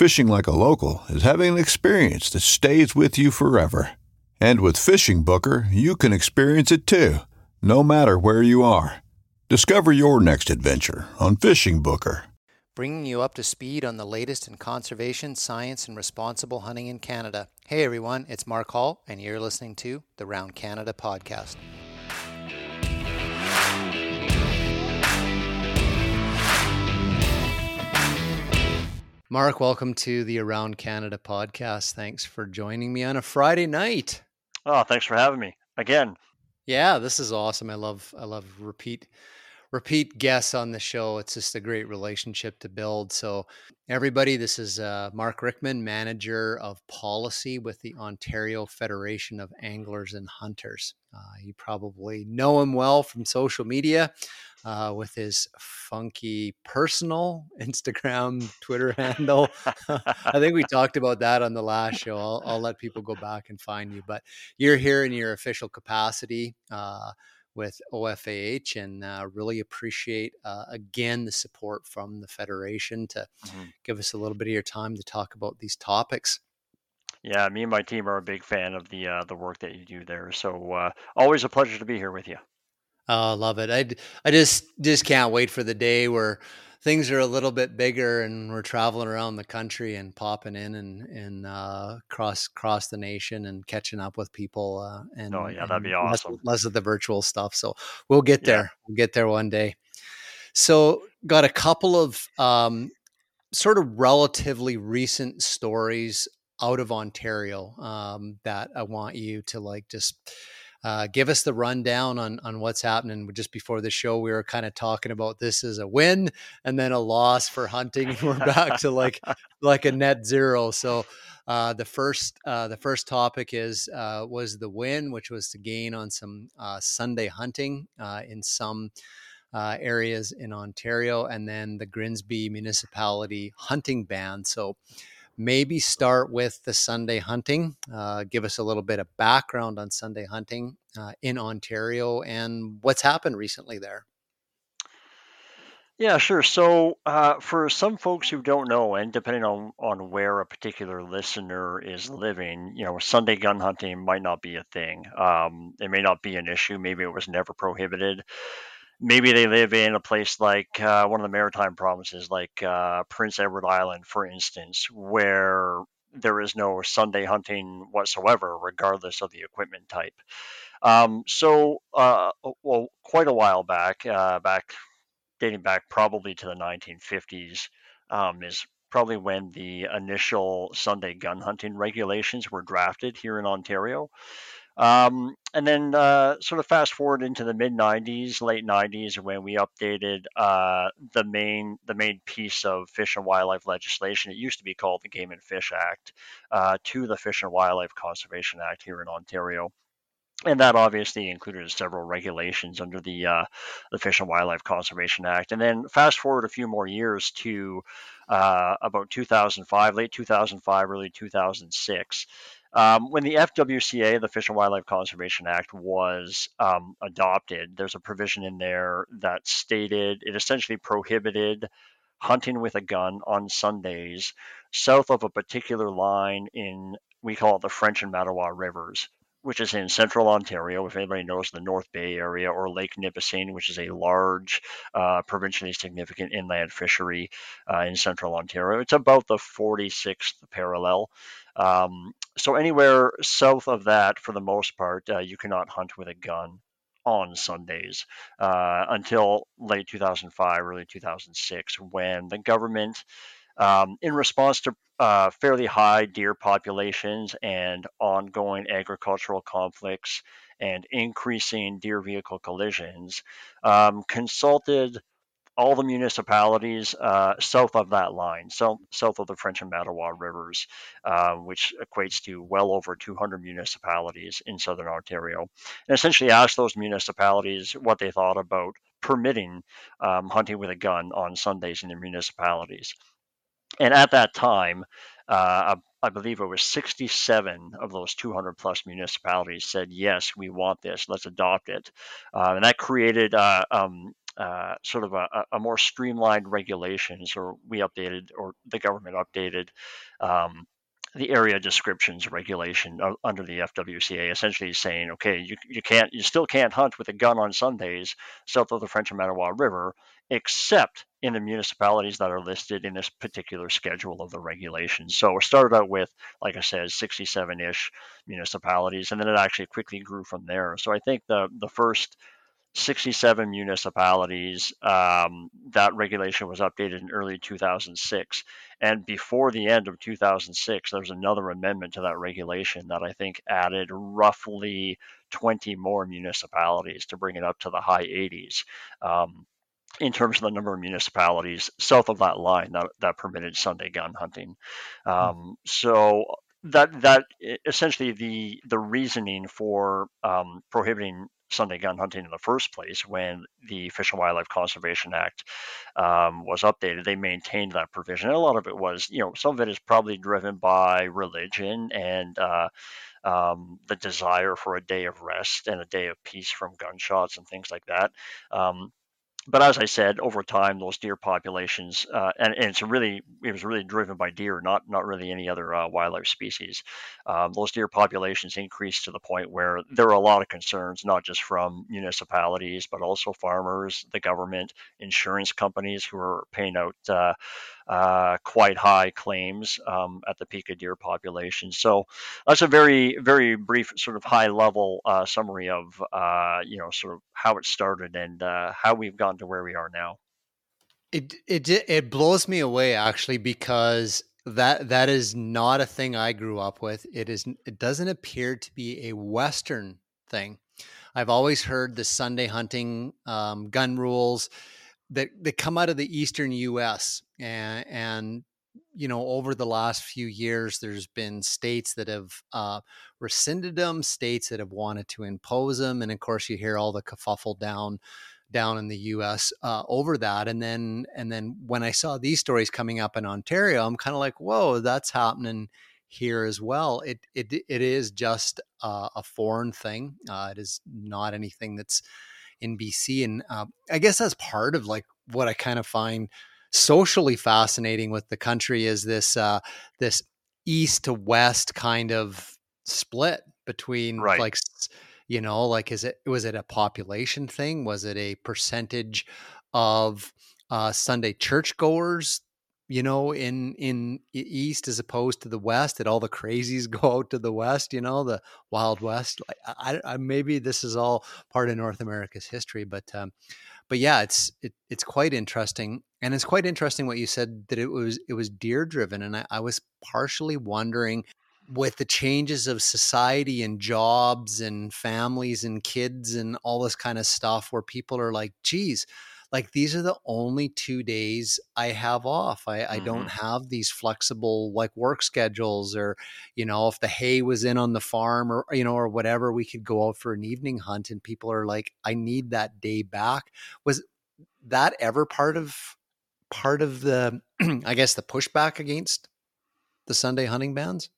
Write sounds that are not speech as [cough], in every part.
Fishing like a local is having an experience that stays with you forever. And with Fishing Booker, you can experience it too, no matter where you are. Discover your next adventure on Fishing Booker. Bringing you up to speed on the latest in conservation, science, and responsible hunting in Canada. Hey everyone, it's Mark Hall, and you're listening to the Around Canada podcast. Mark, welcome to the Around Canada podcast. Thanks for joining me on a Friday night. Oh, thanks for having me again. Yeah, this is awesome. I love I love repeat repeat guests on the show. It's just a great relationship to build. So, everybody, this is uh, Mark Ryckman, manager of policy with the Ontario Federation of Anglers and Hunters. Uh, you probably know him well from social media uh, with his funky personal [laughs] Instagram, Twitter handle. I think we talked about that on the last show. I'll, I'll, let people go back and find you, but you're here in your official capacity uh, with OFAH and uh, really appreciate uh, again the support from the Federation to mm-hmm. give us a little bit of your time to talk about these topics. Yeah, me and my team are a big fan of the uh, the work that you do there. So uh, always a pleasure to be here with you. Oh, love it. I, I just just can't wait for the day where things are a little bit bigger and we're traveling around the country and popping in and and uh, cross cross the nation and catching up with people. Uh, and oh yeah, that'd be awesome. Less, less, of the virtual stuff. So we'll get there. Yeah. We'll get there one day. So got a couple of um, sort of relatively recent stories out of Ontario um, that I want you to like just uh, give us the rundown on on what's happening. Just before the show, we were kind of talking about this as a win and then a loss for hunting. [laughs] We're back to like like a net zero. So uh, the first uh, the first topic is uh, was the win, which was to gain on some uh, Sunday hunting uh, in some. Areas in Ontario, and then the Grimsby municipality hunting ban. So, maybe start with the Sunday hunting. Uh, give us a little bit of background on Sunday hunting uh, in Ontario and what's happened recently there. Yeah, sure. So, uh, for some folks who don't know, and depending on, on where a particular listener is living, you know, Sunday gun hunting might not be a thing. Um, it may not be an issue. Maybe it was never prohibited maybe they live in a place like uh, one of the maritime provinces, like uh, Prince Edward Island, for instance, where there is no Sunday hunting whatsoever, regardless of the equipment type. Um, so, uh, well, quite a while back, uh, back dating back probably to the 1950s, um, is probably when the initial Sunday gun hunting regulations were drafted here in Ontario. Um, and then uh, sort of fast forward into the mid 90s, late 90s, when we updated uh, the main the main piece of fish and wildlife legislation. It used to be called the Game and Fish Act uh, to the Fish and Wildlife Conservation Act here in Ontario. And that obviously included several regulations under the uh, the Fish and Wildlife Conservation Act. And then fast forward a few more years to uh, about 2005, late 2005, early 2006 Um, when the FWCA, the Fish and Wildlife Conservation Act, was um, adopted, there's a provision in there that stated it essentially prohibited hunting with a gun on Sundays south of a particular line in, we call it the French and Mattawa rivers which is in central Ontario, if anybody knows the North Bay area, or Lake Nipissing, which is a large, uh, provincially significant inland fishery uh, in central Ontario. It's about the 46th parallel. Um, so, anywhere south of that, for the most part, uh, you cannot hunt with a gun on Sundays uh, until late 2005, early 2006, when the government um, in response to uh, fairly high deer populations and ongoing agricultural conflicts and increasing deer vehicle collisions, um, consulted all the municipalities uh, south of that line, so, south of the French and Mattawa rivers, uh, which equates to well over 200 municipalities in southern Ontario, and essentially asked those municipalities what they thought about permitting um, hunting with a gun on Sundays in their municipalities. And at that time, uh, I believe it was 67 of those 200 plus municipalities said, yes, we want this, let's adopt it. Uh, and that created uh, um, uh, sort of a, a, more streamlined regulations, or we updated, or the government updated um, the area descriptions regulation under the FWCA, essentially saying, okay, you, you can't, you still can't hunt with a gun on Sundays south of the French and Mattawa River, except in the municipalities that are listed in this particular schedule of the regulations. So it started out with, like I said, 67-ish municipalities, and then it actually quickly grew from there. So I think the the first 67 municipalities. Um, that regulation was updated in early 2006. And before the end of 2006, there was another amendment to that regulation that I think added roughly 20 more municipalities to bring it up to the high 80s. Um, in terms of the number of municipalities south of that line that, that permitted Sunday gun hunting. Hmm. Um, so that that essentially the the reasoning for um, prohibiting Sunday gun hunting in the first place when the Fish and Wildlife Conservation Act um, was updated. They maintained that provision. And a lot of it was, you know, some of it is probably driven by religion and uh, um, the desire for a day of rest and a day of peace from gunshots and things like that. Um, but as I said, over time, those deer populations, uh, and, and, it's really, it was really driven by deer, not not really any other uh, wildlife species. Um, those deer populations increased to the point where there were a lot of concerns, not just from municipalities, but also farmers, the government, insurance companies who are paying out uh, uh, quite high claims um, at the peak of deer population. So that's a very, very brief, sort of high level uh, summary of, uh, you know, sort of how it started and uh, how we've gotten to where we are now. It it it blows me away actually because that that is not a thing I grew up with. It is it doesn't appear to be a Western thing. I've always heard the Sunday hunting um, gun rules that that come out of the eastern U.S. and, and you know over the last few years there's been states that have uh, rescinded them states that have wanted to impose them and of course you hear all the kerfuffle down down in the us uh, over that and then and then when i saw these stories coming up in ontario i'm kind of like whoa that's happening here as well it it, it is just uh, a foreign thing uh, it is not anything that's in BC. And uh, I guess that's part of like what I kind of find socially fascinating with the country is this uh, this east to west kind of split between right. like you know like is it was it a population thing was it a percentage of uh, Sunday churchgoers you know, in in east as opposed to the west. That all the crazies [laughs] go out to the west. You know, the Wild West. like I, I, maybe this is all part of North America's history, but um, but yeah, it's it, it's quite interesting, and it's quite interesting what you said that it was it was deer driven, and I, I was partially wondering with the changes of society and jobs and families and kids and all this kind of stuff where people are like geez like these are the only two days I have off. I, I mm-hmm. don't have these flexible like work schedules or, you know, if the hay was in on the farm or, you know, or whatever, we could go out for an evening hunt and people are like, I need that day back. Was that ever part of part of the [clears throat] I guess the pushback against the Sunday hunting bans?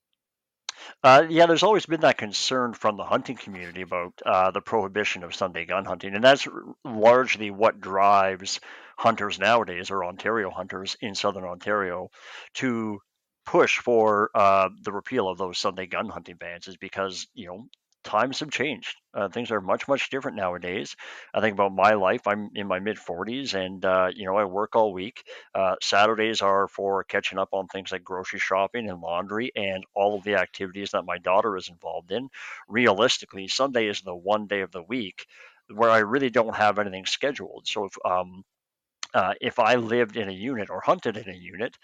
Uh, yeah, there's always been that concern from the hunting community about uh, the prohibition of Sunday gun hunting, and that's largely what drives hunters nowadays, or Ontario hunters in southern Ontario, to push for uh, the repeal of those Sunday gun hunting bans, is because you know times have changed. Uh, things are much much different nowadays. I think about my life. I'm in my mid 40s, and uh, you know I work all week. Uh, Saturdays are for catching up on things like grocery shopping and laundry, and all of the activities that my daughter is involved in. Realistically, Sunday is the one day of the week where I really don't have anything scheduled. So if um, uh, if I lived in a unit or hunted in a unit,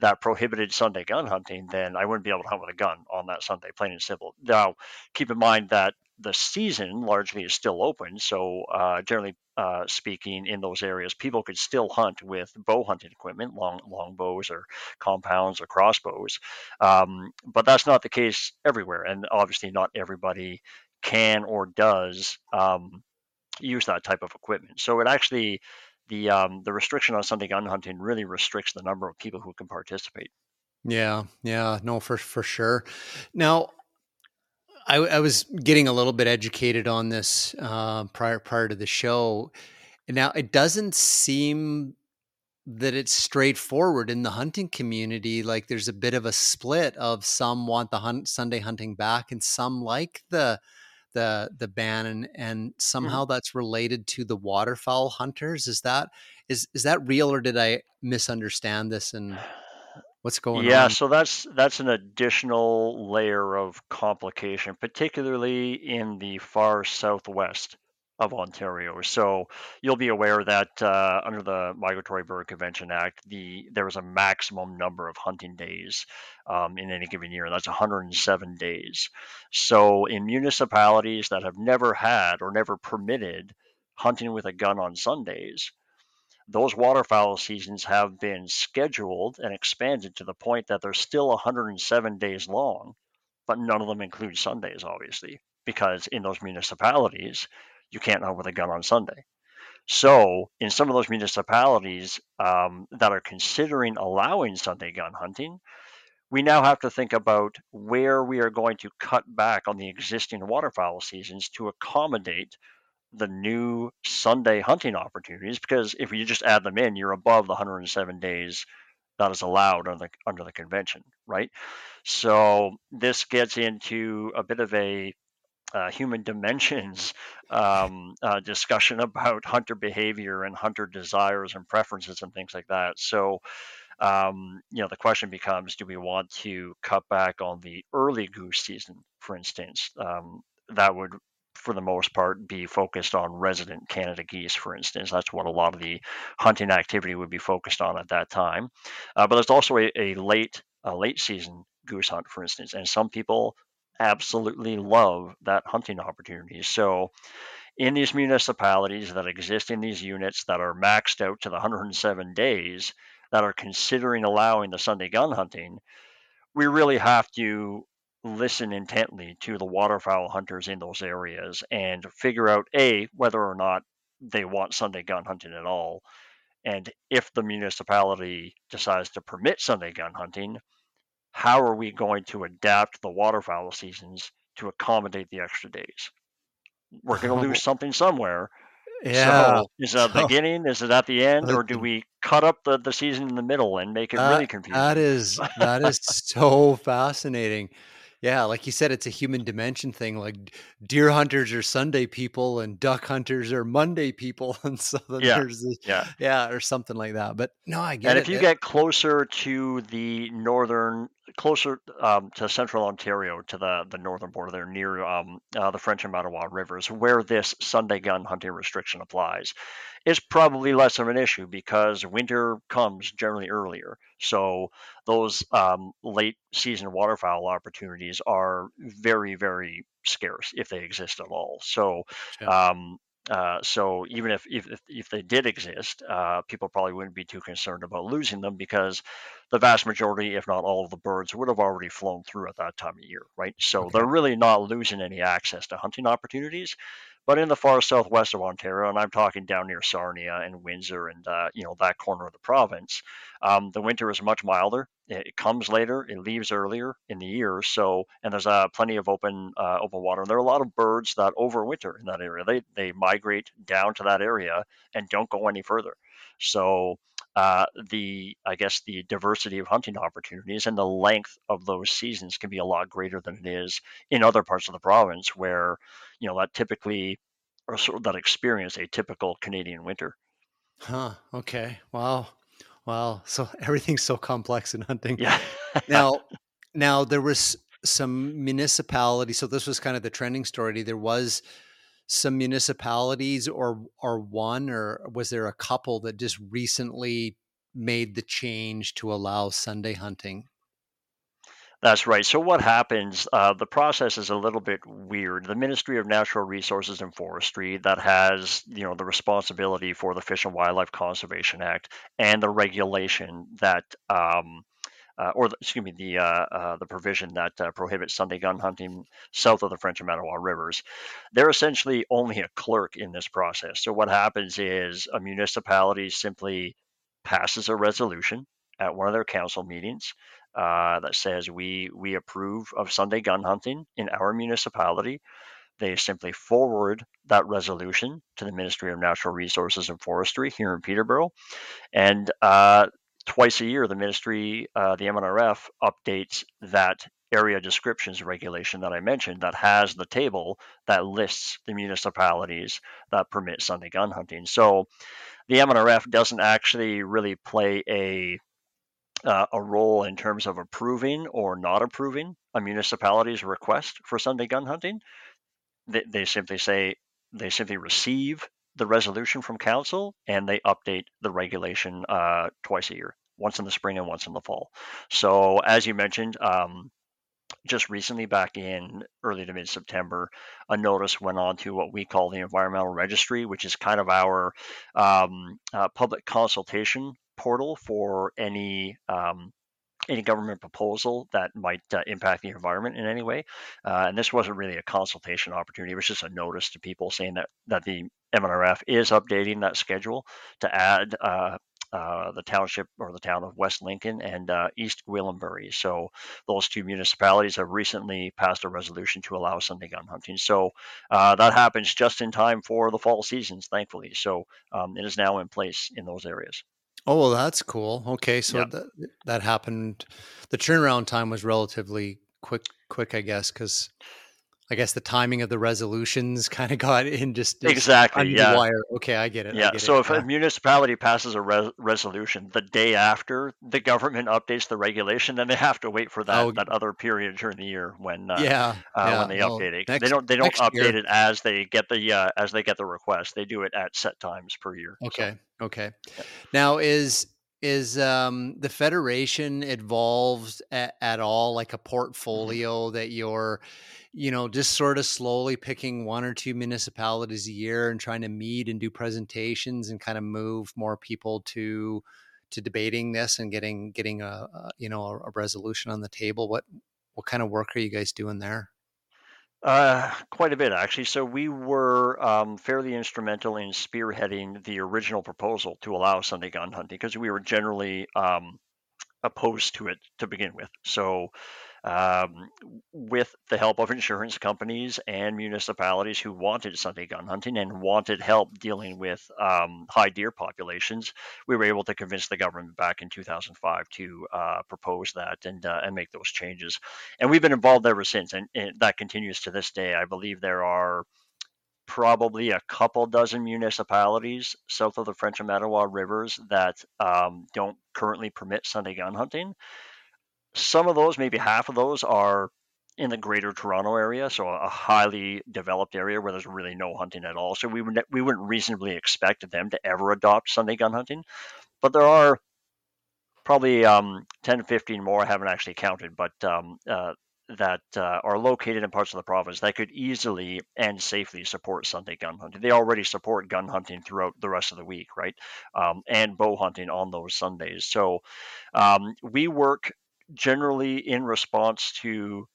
that prohibited Sunday gun hunting, then I wouldn't be able to hunt with a gun on that Sunday, plain and simple. Now, keep in mind that the season largely is still open. So, uh, generally uh, speaking, in those areas, people could still hunt with bow hunting equipment, long long bows or compounds or crossbows. Um, but that's not the case everywhere, and obviously, not everybody can or does um, use that type of equipment. So, it actually the um, the restriction on Sunday gun hunting really restricts the number of people who can participate. Yeah, yeah, no, for for sure. Now, I, I was getting a little bit educated on this uh, prior prior to the show. Now, it doesn't seem that it's straightforward in the hunting community. Like, there's a bit of a split of some want the hunt Sunday hunting back, and some like the the the ban and and mm-hmm. somehow mm-hmm. that's related to the waterfowl hunters is that is is that real or did i misunderstand this and what's going yeah, on yeah so that's that's an additional layer of complication particularly in the far southwest of Ontario. So you'll be aware that uh, under the Migratory Bird Convention Act, the there is a maximum number of hunting days um, in any given year. And that's 107 days. So in municipalities that have never had or never permitted hunting with a gun on Sundays, those waterfowl seasons have been scheduled and expanded to the point that they're still 107 days long, but none of them include Sundays, obviously, because in those municipalities, you can't hunt with a gun on Sunday. So, in some of those municipalities um, that are considering allowing Sunday gun hunting, we now have to think about where we are going to cut back on the existing waterfowl seasons to accommodate the new Sunday hunting opportunities. Because if you just add them in, you're above the 107 days that is allowed under the, under the convention, right? So this gets into a bit of a uh, human dimensions um, uh, discussion about hunter behavior and hunter desires and preferences and things like that. So, um, you know, the question becomes: Do we want to cut back on the early goose season, for instance? Um, that would for the most part be focused on resident Canada geese, for instance. That's what a lot of the hunting activity would be focused on at that time. Uh, but there's also a, a late a late season goose hunt, for instance, and some people absolutely love that hunting opportunity. So, in these municipalities that exist in these units that are maxed out to the 107 days that are considering allowing the Sunday gun hunting, we really have to listen intently to the waterfowl hunters in those areas and figure out a whether or not they want Sunday gun hunting at all. And if the municipality decides to permit Sunday gun hunting, how are we going to adapt the waterfowl seasons to accommodate the extra days? We're going to lose [laughs] something somewhere. Yeah. So is it at the beginning? Is it at the end? Or do we cut up the, the season in the middle and make it really confusing? That is that is [laughs] so fascinating yeah, like you said, it's a human dimension thing. Like deer hunters are Sunday people and duck hunters are Monday people, [laughs] and so yeah, there's this, yeah, yeah, or something like that. But no, I get and it. And if you get closer to the northern, closer um, to central Ontario, to the the northern border there, near um, uh, the French and Mattawa rivers, where this Sunday gun hunting restriction applies, is probably less of an issue because winter comes generally earlier. So those um, late season waterfowl opportunities are very, very scarce if they exist at all. So, um, uh, so even if, if if they did exist, uh, people probably wouldn't be too concerned about losing them because the vast majority, if not all of the birds, would have already flown through at that time of year, right? So Okay. they're really not losing any access to hunting opportunities. But in the far southwest of Ontario, and I'm talking down near Sarnia and Windsor and uh, you know that corner of the province, um, the winter is much milder. It, comes later, it leaves earlier in the year. So and there's uh, plenty of open uh, open water. And there are a lot of birds that overwinter in that area. They they migrate down to that area and don't go any further. So uh, the I guess the diversity of hunting opportunities and the length of those seasons can be a lot greater than it is in other parts of the province where you know that typically or sort of that experience a typical Canadian winter. Huh. Okay. Wow. Wow. So [laughs] everything's so complex in hunting. Yeah. Now, [laughs] now there was some municipality. So this was kind of the trending story. There was some municipalities, or or one, or was there a couple that just recently made the change to allow Sunday hunting? That's right. So what happens? Uh, the process is a little bit weird. The Ministry of Natural Resources and Forestry, that has you know the responsibility for the Fish and Wildlife Conservation Act and the regulation that, um, uh, or the, excuse me, the uh, uh, the provision that uh, prohibits Sunday gun hunting south of the French and Mattawa rivers. They're essentially only a clerk in this process. So what happens is a municipality simply passes a resolution at one of their council meetings uh, that says we we approve of Sunday gun hunting in our municipality. They simply forward that resolution to the Ministry of Natural Resources and Forestry here in Peterborough, and uh, twice a year the ministry, uh, the MNRF, updates that area descriptions regulation that I mentioned that has the table that lists the municipalities that permit Sunday gun hunting. So the MNRF doesn't actually really play a uh, a role in terms of approving or not approving a municipality's request for Sunday gun hunting. They, they simply say they simply receive the resolution from council and they update the regulation uh, twice a year, once in the spring and once in the fall. So as you mentioned, um, just recently, back in early to mid September, a notice went on to what we call the Environmental Registry, which is kind of our um, uh, public consultation portal for any um, any government proposal that might uh, impact the environment in any way. Uh, and this wasn't really a consultation opportunity; it was just a notice to people saying that that the MNRF is updating that schedule to add uh, uh, the township or the town of West Lincoln and uh, East Gwillimbury. So those two municipalities have recently passed a resolution to allow Sunday gun hunting. So uh, that happens just in time for the fall seasons, thankfully. So um, it is now in place in those areas. Oh, well, that's cool. Okay, so Yeah. that that happened. The turnaround time was relatively quick, quick, I guess, because I guess the timing of the resolutions [laughs] kind of got in just, Exactly. Yeah. wire. Okay, I get it. I Yeah. get So it. if a municipality passes a res- resolution the day after the government updates the regulation, then they have to wait for that, Oh, that other period during the year when uh, yeah, uh, yeah. when they well, update it. next, they don't they don't update year. it as they get the uh, as they get the request. They do it at set times per year. So, Okay. Okay. Yeah. Now is is um the federation involved at, at all like a Mm-hmm. portfolio that you're you know just sort of slowly picking one or two municipalities a year and trying to meet and do presentations and kind of move more people to to debating this and getting getting a, a you know a, a resolution on the table what what kind of work are you guys doing there Uh, quite a bit actually. So we were um, fairly instrumental in spearheading the original proposal to allow Sunday gun hunting because we were generally um, opposed to it to begin with. So um, with the help of insurance companies and municipalities who wanted Sunday gun hunting and wanted help dealing with um, high deer populations, we were able to convince the government back in 2005 to uh, propose that and uh, and make those changes. And we've been involved ever since, and, and that continues to this day. I believe there are probably a couple dozen municipalities south of the French and Mattawa rivers that um, don't currently permit Sunday gun hunting. Some of those, maybe half of those, are in the greater Toronto area, so a highly developed area where there's really no hunting at all. So we would we wouldn't reasonably expect them to ever adopt Sunday gun hunting. But there are probably um, 10 15 more. I haven't actually counted, but um, uh, that uh, are located in parts of the province that could easily and safely support Sunday gun hunting. They already support gun hunting throughout the rest of the week, right? Um, and bow hunting on those Sundays. So um, we work generally in response to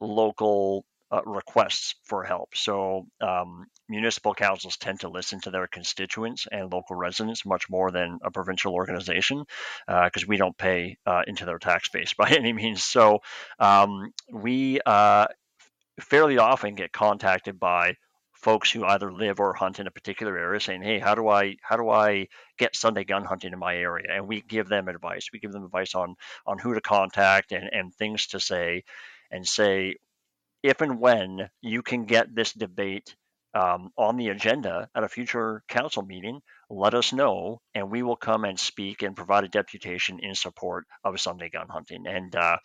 local uh, requests for help. So um, municipal councils tend to listen to their constituents and local residents much more than a provincial organization because uh, we don't pay uh, into their tax base [laughs] by any means. So um, we uh, fairly often get contacted by folks who either live or hunt in a particular area saying hey how do i how do i get sunday gun hunting in my area and we give them advice we give them advice on on who to contact and and things to say and say if and when you can get this debate um, on the agenda at a future council meeting, let us know, and we will come and speak and provide a deputation in support of Sunday gun hunting. And uh,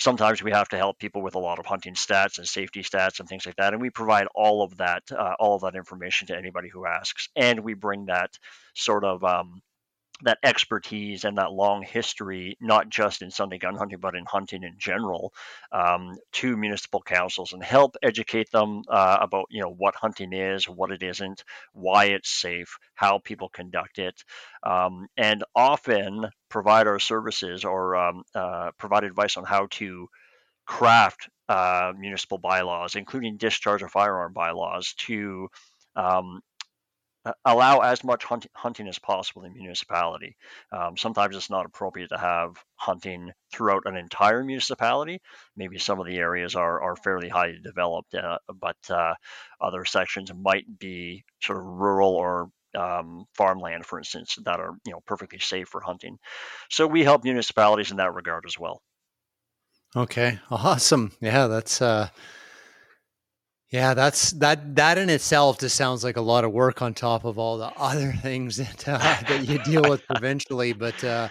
sometimes we have to help people with a lot of hunting stats and safety stats and things like that, and we provide all of that, uh, all of that information to anybody who asks, and we bring that sort of um, that expertise and that long history, not just in Sunday gun hunting, but in hunting in general, um, to municipal councils and help educate them uh, about you know what hunting is, what it isn't, why it's safe, how people conduct it, um, and often provide our services or um, uh, provide advice on how to craft uh, municipal bylaws, including discharge of firearm bylaws, to um, allow as much hunt- hunting as possible in municipality. Um, sometimes it's not appropriate to have hunting throughout an entire municipality. Maybe some of the areas are, are fairly highly developed, uh, but uh, other sections might be sort of rural or um, farmland, for instance, that are you know perfectly safe for hunting. So we help municipalities in that regard as well. Okay, awesome. Yeah, that's uh, yeah, that's that. That in itself just sounds like a lot of work on top of all the [laughs] other things that uh, that you deal with provincially. But uh,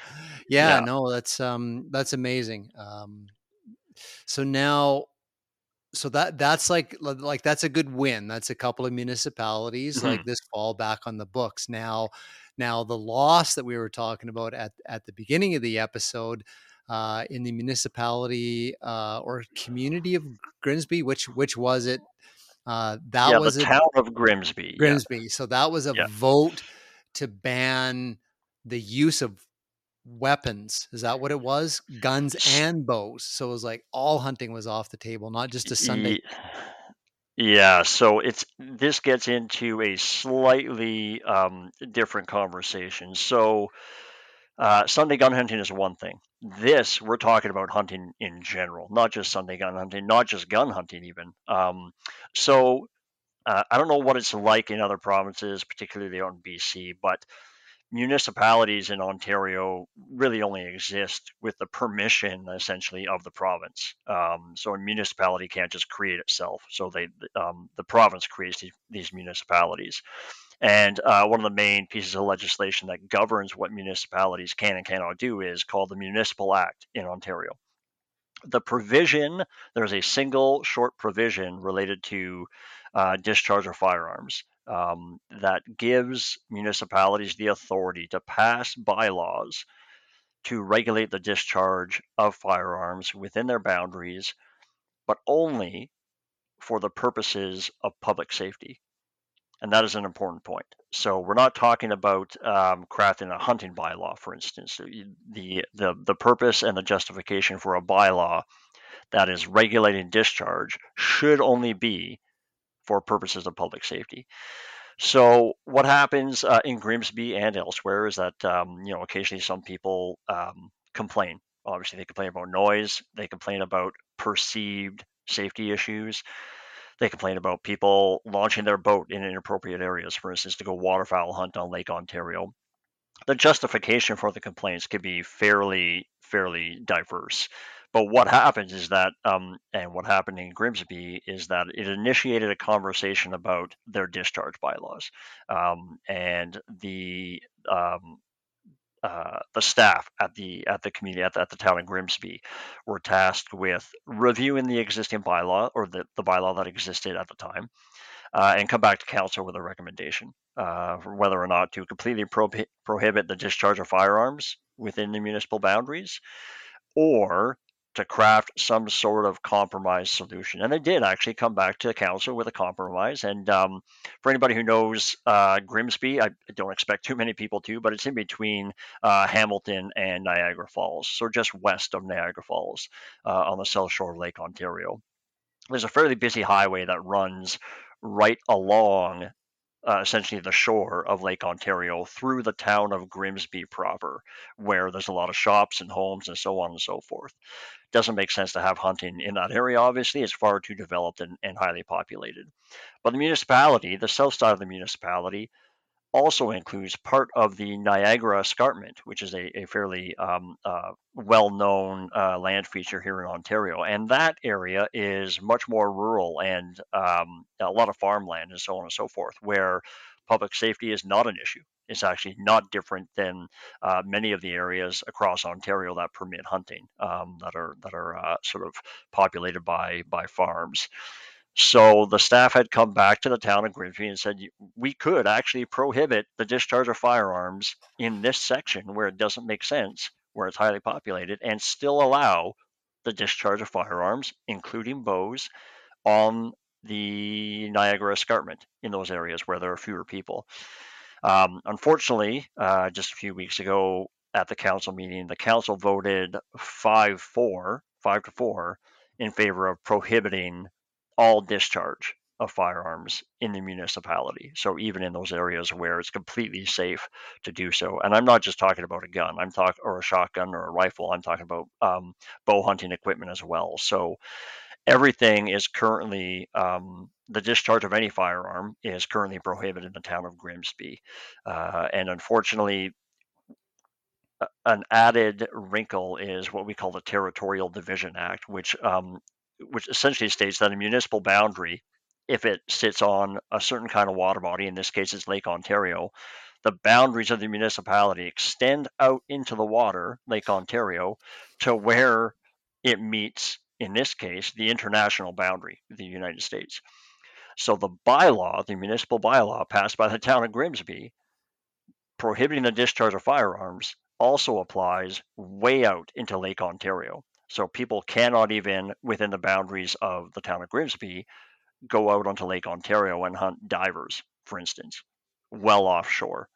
yeah, yeah, no, that's um, that's amazing. Um, so now, so that that's like like that's a good win. That's a couple of municipalities mm-hmm. like this fall back on the books. Now, now the loss that we were talking about at at the beginning of the episode. Uh, in the municipality uh, or community of Grimsby, which which was it? Uh, that yeah, was the a, town of Grimsby. Grimsby. Yeah. So that was a yeah. vote to ban the use of weapons. Is that what it was? Guns and bows. So it was like all hunting was off the table, not just a Sunday. Yeah, so it's this gets into a slightly um, different conversation. So uh, Sunday gun hunting is one thing. This, we're talking about hunting in general, not just Sunday gun hunting, not just gun hunting, even. Um, so uh, I don't know what it's like in other provinces, particularly out in BC, but municipalities in Ontario really only exist with the permission, essentially, of the province. Um, so a municipality can't just create itself. So they, um, the province creates these, these municipalities. And uh, one of the main pieces of legislation that governs what municipalities can and cannot do is called the Municipal Act in Ontario. The provision, there's a single short provision related to uh, discharge of firearms um, that gives municipalities the authority to pass bylaws to regulate the discharge of firearms within their boundaries, but only for the purposes of public safety and that is an important point. So we're not talking about um, crafting a hunting bylaw, for instance. The, the the purpose and the justification for a bylaw that is regulating discharge should only be for purposes of public safety. So what happens uh, in Grimsby and elsewhere is that um, you know occasionally some people um, complain. Obviously, they complain about noise. They complain about perceived safety issues. They complain about people launching their boat in inappropriate areas, for instance, to go waterfowl hunt on Lake Ontario. The justification for the complaints can be fairly, fairly diverse. But what happens is that, um, and what happened in Grimsby is that it initiated a conversation about their discharge bylaws, um, and the um, uh, the staff at the at the community at the, at the town of Grimsby were tasked with reviewing the existing bylaw or the, the bylaw that existed at the time, uh, and come back to council with a recommendation uh, for whether or not to completely pro- prohibit the discharge of firearms within the municipal boundaries, or to craft some sort of compromise solution. And they did actually come back to the council with a compromise. And um, for anybody who knows uh, Grimsby, I don't expect too many people to, but it's in between uh, Hamilton and Niagara Falls, so just west of Niagara Falls uh, on the south shore of Lake Ontario. There's a fairly busy highway that runs right along uh, essentially the shore of Lake Ontario through the town of Grimsby proper, where there's a lot of shops and homes and so on and so forth. Doesn't make sense to have hunting in that area, obviously. It's far too developed and, and highly populated. But the municipality, the south side of the municipality, also includes part of the Niagara Escarpment, which is a, a fairly um, uh, well known uh, land feature here in Ontario. And that area is much more rural and um, a lot of farmland and so on and so forth, where public safety is not an issue. It's actually not different than uh, many of the areas across Ontario that permit hunting, um, that are that are uh, sort of populated by by farms. So the staff had come back to the town of Grimsby and said we could actually prohibit the discharge of firearms in this section where it doesn't make sense, where it's highly populated, and still allow the discharge of firearms, including bows, on the Niagara Escarpment in those areas where there are fewer people. Um, unfortunately, uh, just a few weeks ago at the council meeting, the council voted 5 4, 5 to 4, in favor of prohibiting all discharge of firearms in the municipality. So even in those areas where it's completely safe to do so, and I'm not just talking about a gun, I'm talking or a shotgun or a rifle. I'm talking about um, bow hunting equipment as well. So everything is currently um, the discharge of any firearm is currently prohibited in the town of Grimsby, uh, and unfortunately. An added wrinkle is what we call the Territorial Division Act, which um, which essentially states that a municipal boundary, if it sits on a certain kind of water body, in this case it's Lake Ontario, the boundaries of the municipality extend out into the water, Lake Ontario, to where it meets, in this case, the international boundary the United States. So the bylaw, the municipal bylaw passed by the town of Grimsby, prohibiting the discharge of firearms, also applies way out into Lake Ontario. So people cannot even, within the boundaries of the town of Grimsby, go out onto Lake Ontario and hunt divers, for instance, well offshore,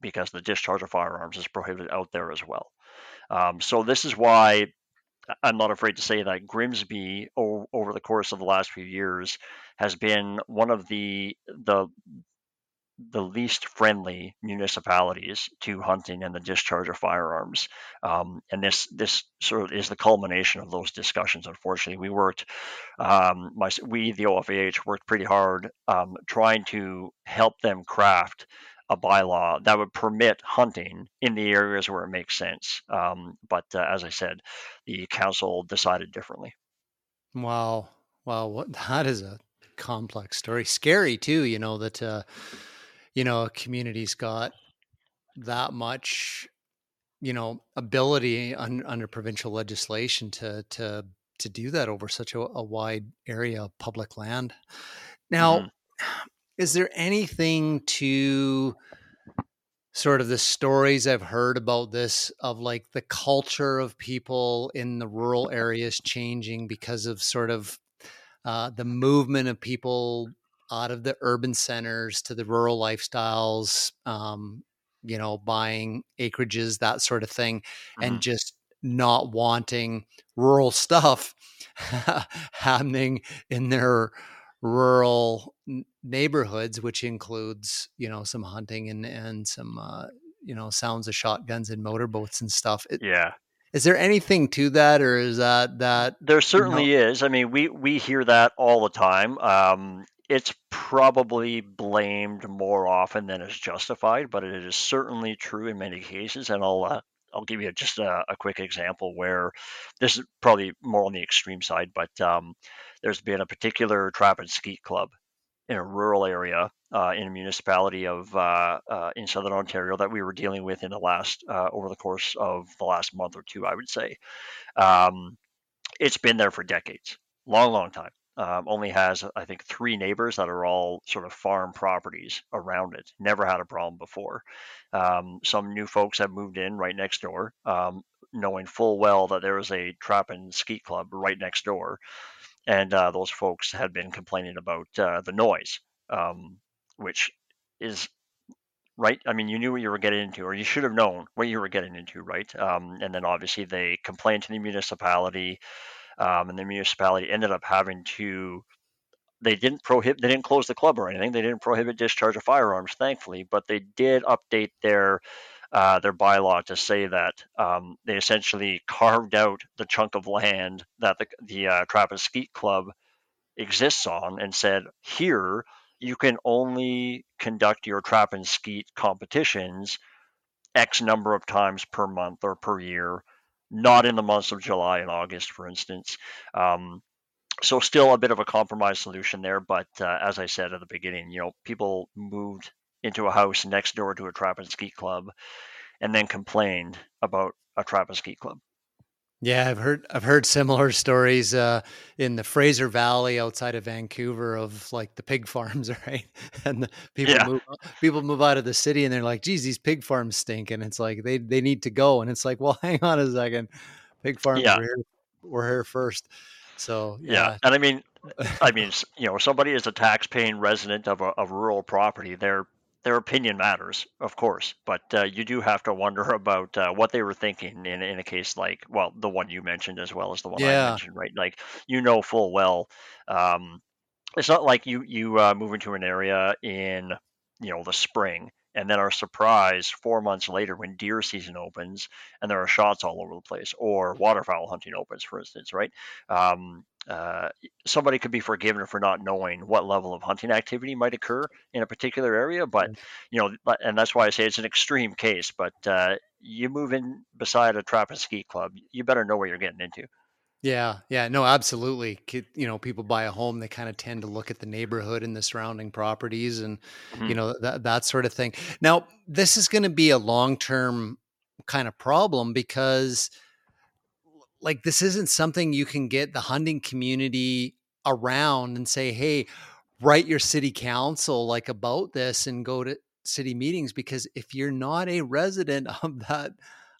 because the discharge of firearms is prohibited out there as well. Um, so this is why I'm not afraid to say that Grimsby, o- over the course of the last few years, has been one of the the the least friendly municipalities to hunting and the discharge of firearms. Um, and this this sort of is the culmination of those discussions. Unfortunately, we worked, um, my, we the OFAH worked pretty hard um, trying to help them craft a bylaw that would permit hunting in the areas where it makes sense. Um, but uh, as I said, the council decided differently. Wow, wow, what [laughs] that is a complex story. Scary too, you know that. Uh, you know a community's got that much you know ability un, under provincial legislation to to to do that over such a, a wide area of public land now mm-hmm. is there anything to sort of the stories i've heard about this of like the culture of people in the rural areas changing because of sort of uh, the movement of people out of the urban centers to the rural lifestyles, um, you know, buying acreages, that sort of thing, mm-hmm. and just not wanting rural [laughs] stuff happening in their rural neighborhoods, which includes, you know, some hunting and, and some, uh, you know, sounds of shotguns and motorboats and stuff. It, yeah. Is there anything to that, or is that that? There certainly you know? is. I mean, we we hear that all the time. Um, it's probably blamed more often than it's justified, but it is certainly true in many cases. And I'll uh, I'll give you just a, a, quick example where this is probably more on the extreme side, but um, there's been a particular trap and skeet club in a rural area uh, in a municipality of uh, uh, in southern Ontario that we were dealing with in the last uh, over the course of the last month or two, I would say. Um, it's been there for decades, long, long time um, only has I think three neighbors that are all sort of farm properties around it. Never had a problem before. Um, some new folks have moved in right next door. Um, knowing full well that there was a trap and skeet club right next door, and uh, those folks had been complaining about uh, the noise, um, which is right? I mean, you knew what you were getting into, or you should have known what you were getting into, right? Um, and then obviously they complained to the municipality, um, and the municipality ended up having to. They didn't prohibit. They didn't close the club or anything. They didn't prohibit discharge of firearms, thankfully, but they did update their uh, their bylaw to say that um, they essentially [laughs] carved out the chunk of land that the the uh, trap and skeet club exists on and said here you can only conduct your trap and skeet competitions X number of times per month or per year, not in the months of July and August, for instance. Um, so still a bit of a compromise solution there, but uh, as I said at the beginning, you know, people moved into a house next door to a trap and skeet club, and then complained about a trap and skeet club. Yeah, I've heard I've heard similar stories uh, in the Fraser Valley outside of Vancouver of like the pig farms, [laughs] right? And the people yeah. move people move out of the city and they're like, "Geez, these pig farms stink," and it's like they they need to go, and it's like, [laughs] well, hang on a second, pig farms yeah. were, here, were here first. So yeah. yeah. and I mean, I mean, you know, somebody is a tax-paying resident of a of rural property. They're their opinion matters, of course, but uh, you do have to wonder about uh, what they were thinking in, in a case like, well, the one you mentioned as well as the one yeah. I mentioned, right? Like, you know full well, um, it's not like you you uh, move into an area in you know the spring and then are surprised four months later when deer season opens and there are shots all over the place, or waterfowl hunting opens, for instance, right? Um, uh, somebody could be forgiven for not knowing what level of hunting activity might occur in a particular area, but you know, and that's why I say it's an extreme case. But uh, you move in beside a trap and skeet club, you better know what you're getting into. Yeah, yeah, no, absolutely. You know, people buy a home, they kind of tend to look at the neighborhood and the surrounding properties and, mm-hmm. you know, that, that sort of thing. Now, this is going to be a long term kind of problem because, like, this isn't something you can get the hunting community around and say, hey, write your city council like about this and go to city meetings because if you're not a resident [laughs] of that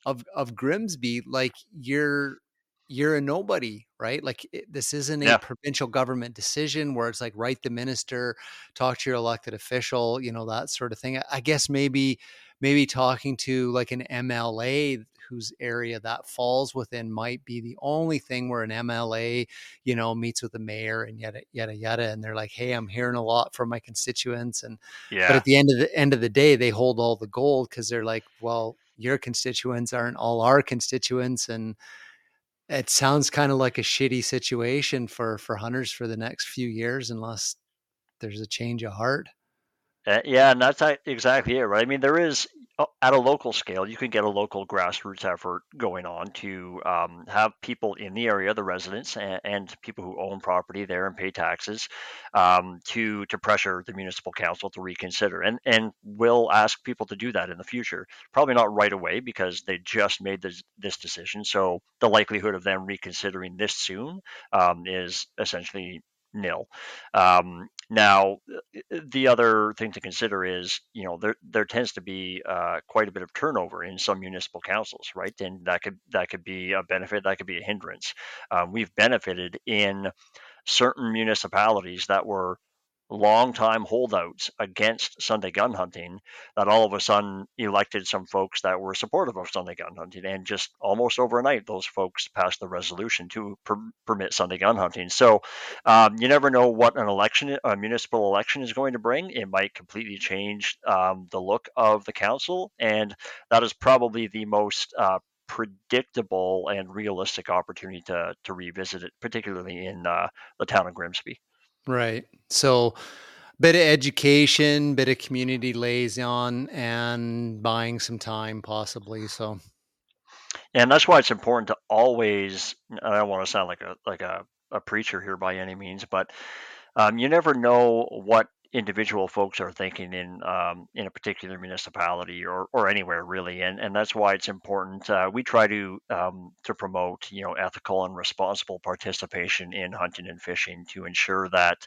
of of Grimsby like you're you're a nobody, right? Like it, this isn't a yeah. provincial government decision where it's like write the minister, talk to your elected official, you know that sort of thing. I guess maybe maybe talking to like an MLA whose area that falls within might be the only thing where an MLA, you know, meets with the mayor and yada yada yada, and they're like, "Hey, I'm hearing a lot from my constituents," and yeah. but at the end of the end of the day, they hold all the gold because they're like, "Well, your constituents aren't all our constituents," and it sounds kind of like a shitty situation for for hunters for the next few years unless there's a change of heart. Uh, yeah, and that's exactly it, right? I mean, there is at a local scale, you can get a local grassroots effort going on to um, have people in the area, the residents, and, and, people who own property there and pay taxes, um, to to pressure the municipal council to reconsider, and and will ask people to do that in the future. Probably not right away because they just made this this decision, so the likelihood of them reconsidering this soon um, is essentially nil. Um, now, the other thing to consider is, you know, there there tends to be uh, quite a bit of turnover in some municipal councils, right? And that could that could be a benefit, that could be a hindrance. Um, we've benefited in certain municipalities that were longtime holdouts against Sunday gun hunting that all of a sudden elected some folks that were supportive of Sunday gun hunting. And just almost overnight, those folks passed the resolution to per- permit Sunday gun hunting. So um, you never know what an election, a municipal election, is going to bring. It might completely change um, the look of the council. And that is probably the most uh, predictable and realistic opportunity to, to revisit it, particularly in uh, the town of Grimsby. Right. So, bit of education, bit of community liaison, and buying some time, possibly. So, and that's why it's important to always. I don't want to sound like a like a, a preacher here by any means, but um, you never know what individual folks are thinking in um, in a particular municipality or, or anywhere really and and that's why it's important uh, we try to um, to promote you know ethical and responsible participation in hunting and fishing to ensure that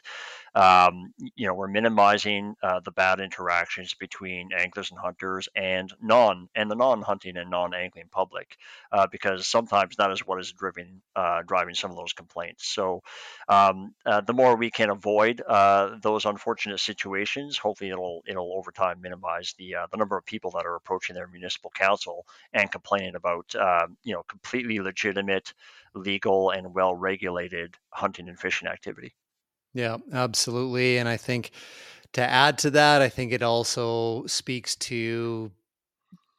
um, you know, we're minimizing uh, the bad interactions between anglers and hunters and non and the non-hunting and non-angling public, uh, because sometimes that is what is driving uh, driving some of those complaints. So, um, uh, the more we can avoid uh, those unfortunate situations, hopefully it'll it'll over time minimize the uh, the number of people that are approaching their municipal council and complaining about um, you know completely legitimate, legal, and well regulated hunting and fishing activity. Yeah, absolutely. And I think to add to that, I think it also speaks to,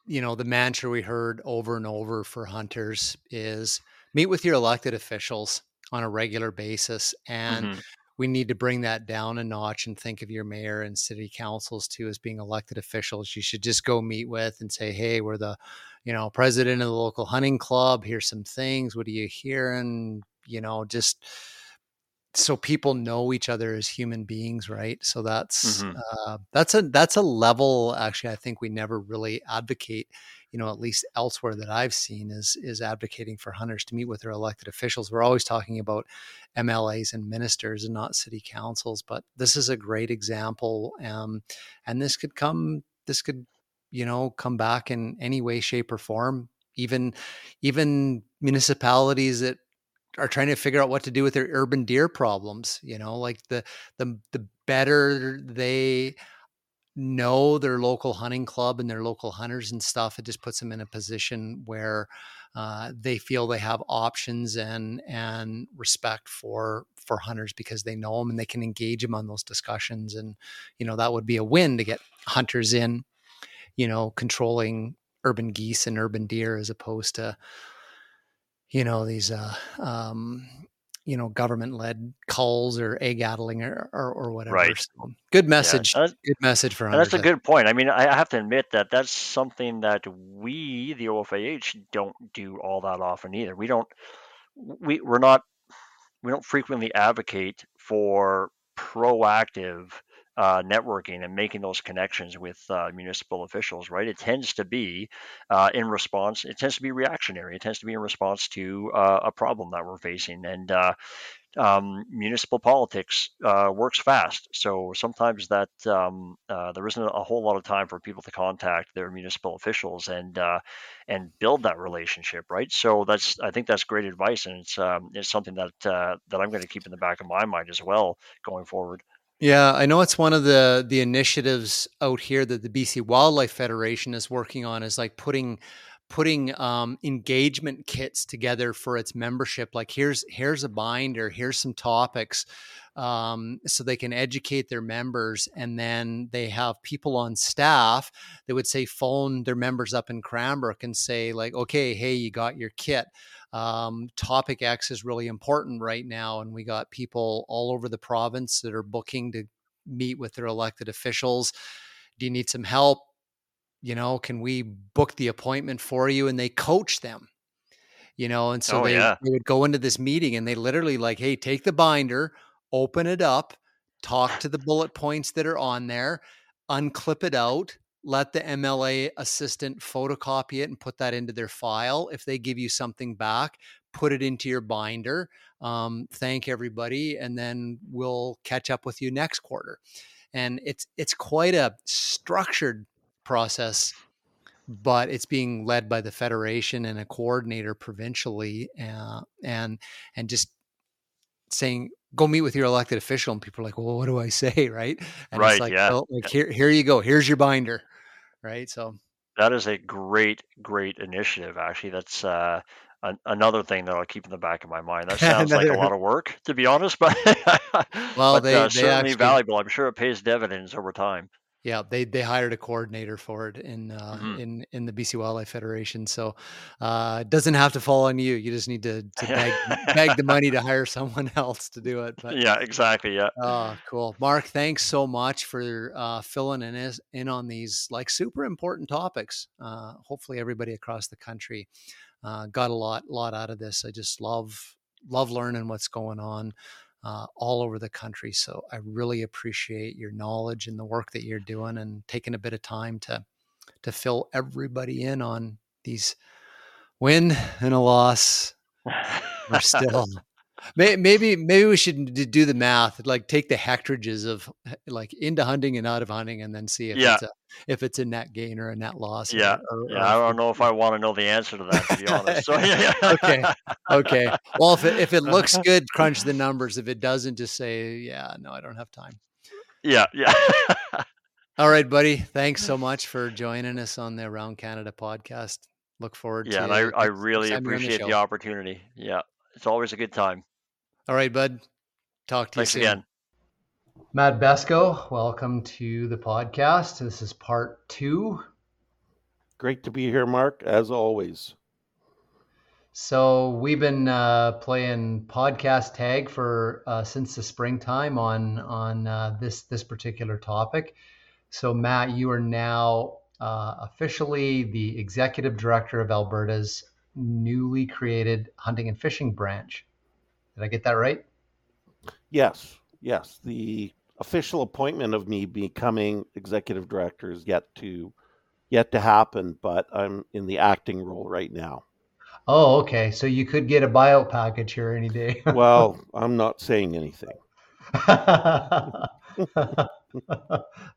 you know, the mantra we heard over and over for hunters is meet with your elected officials on a regular basis. And mm-hmm. we need to bring that down a notch and think of your mayor and city councils too as being elected officials. You should just go meet with and say, hey, we're the, you know, president of the local hunting club. Here's some things. What are you hearing? You know, just so people know each other as human beings right? So that's mm-hmm. uh, that's a that's a level actually i think we never really advocate you know at least elsewhere that i've seen is is advocating for hunters to meet with their elected officials. We're always talking about mlas and ministers and not city councils but this is a great example um, and this could come this could you know come back in any way shape or form. Even even municipalities that are trying to figure out what to do with their urban deer problems you know like the the the better they know their local hunting club and their local hunters and stuff it just puts them in a position where uh, they feel they have options and and respect for for hunters because they know them and they can engage them on those discussions and you know that would be a win to get hunters in you know controlling urban geese and urban deer as opposed to you know these uh, um, you know government led culls or egg addling or, or, or whatever. Right. So, good message. Yeah, good message for. That's a good point. I mean, I have to admit that that's something that we, the OFAH, don't do all that often either. We don't. We we're not. We don't frequently advocate for proactive uh, networking and making those connections with uh, municipal officials, right? It tends to be uh, in response, it tends to be reactionary. It tends to be in response to uh, a problem that we're facing. And uh, um, municipal politics uh, works fast. So sometimes that um, there isn't a whole lot of time for people to contact their municipal officials and and build that relationship, right? So that's I think that's great advice, and it's um, it's something that that I'm going to keep in the back of my mind as well going forward. Yeah, I know it's one of the the initiatives out here that the BC Wildlife Federation is working on is like putting putting um, engagement kits together for its membership. Like here's here's a binder, here's some topics, um, so they can educate their members, and then they have people on staff that would say phone their members up in Cranbrook and say like, okay, hey, you got your kit um, topic X is really important right now, and we got people all over the province that are booking to meet with their elected officials. Do you need some help? You know, can we book the appointment for you? And they coach them. You know, and so oh, they, yeah. they would go into this meeting and they literally like, hey, take the binder, open it up, talk to the bullet points that are on there, unclip it out, let the MLA assistant photocopy it and put that into their file. If they give you something back, put it into your binder. Um, thank everybody, and then we'll catch up with you next quarter. And it's it's quite a structured process, but it's being led by the federation and a coordinator provincially, uh, and and just saying go meet with your elected official and people are like well what do i [laughs] say right and right it's like yeah well, like here here you go here's your binder right so that is a great great initiative actually that's uh an, another thing that I'll keep in the back of my mind. That [laughs] sounds like a lot of work, to be honest, [laughs] but well, but, they, uh, they certainly actually, valuable. I'm sure it pays dividends over time. Yeah, they they hired a coordinator for it in uh, mm-hmm. in in the BC Wildlife Federation. So uh, it doesn't have to fall on you. You just need to, to beg, beg the money [laughs] to hire someone [laughs] else to do it. But yeah, exactly. Yeah. Oh, cool, Mark. Thanks so much for uh, filling in in on these like super important topics. Uh, hopefully, everybody across the country uh, got a lot lot out of this. I just love love learning what's going on uh, all over the country. So I really appreciate your knowledge and the work that you're doing and taking a bit of time to to fill everybody in on these win and a loss. We're [laughs] still maybe maybe we should do the math, like take the hectages of like into hunting and out of hunting, and then see if Yeah. it's a if it's a net gain or a net loss. Yeah, or- Yeah, or I don't [laughs] know if I want to know the answer to that, to be honest. So, yeah. Okay. Okay. Well, if it, if it looks [laughs] good, crunch the numbers. If it doesn't, just say, yeah, no, I don't have time. Yeah, yeah. All right, buddy. Thanks so [laughs] much for joining us on the Around Canada podcast. Look forward yeah, to and I, I really time the appreciate the, opportunity. Yeah, it's always a good time. All right, bud. Talk to Thanks you soon. again. Matt Besko, welcome to the podcast. This is part two. Great to be here, Mark, as always. So we've been uh, playing podcast tag for uh, since the springtime on on uh, this this particular topic. So Matt, you are now uh, officially the executive director of Alberta's newly created hunting and fishing branch. Did I get that right? Yes, yes. The official appointment of me becoming executive director is yet to yet to happen, but I'm in the acting role right now. Oh, okay. So you could get a buyout package here any day. [laughs] Well, I'm not saying anything. [laughs]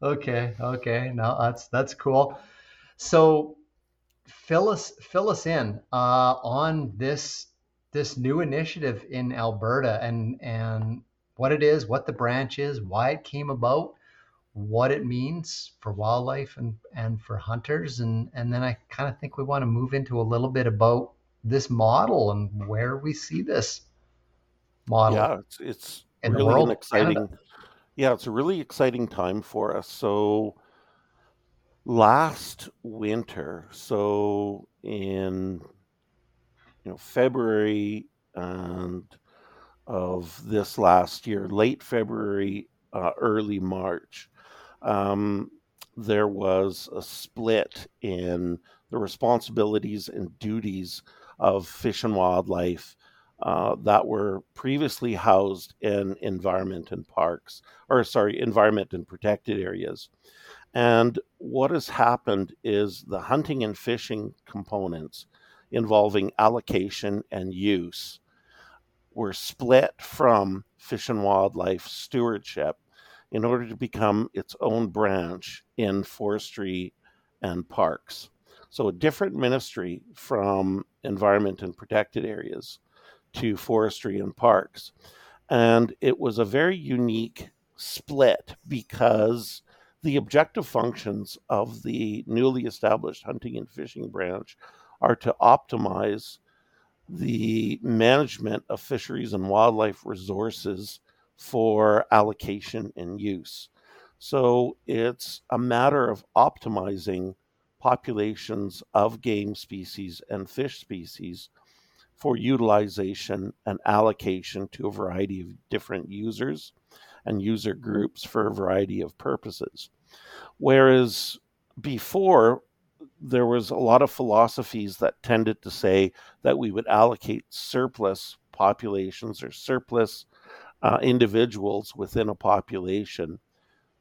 okay, okay. No, that's that's cool. So fill us fill us in uh, on this this new initiative in Alberta and and what it is, what the branch is, why it came about, what it means for wildlife and and for hunters, and and then I kind of think we want to move into a little bit about this model and where we see this model. Yeah, it's it's really world an of Canada. exciting. Yeah, it's a really exciting time for us. So last winter, so in you know February and of this last year, late February, uh, early March, um, there was a split in the responsibilities and duties of fish and wildlife uh, that were previously housed in environment and parks, or sorry, environment and protected areas. And what has happened is the hunting and fishing components involving allocation and use were split from fish and wildlife stewardship in order to become its own branch in forestry and parks. So, a different ministry from environment and protected areas to forestry and parks. And it was a very unique split because the objective functions of the newly established hunting and fishing branch are to optimize the management of fisheries and wildlife resources for allocation and use. So it's a matter of optimizing populations of game species and fish species for utilization and allocation to a variety of different users and user groups for a variety of purposes. Whereas before, there was a lot of philosophies that tended to say that we would allocate surplus populations or surplus uh, individuals within a population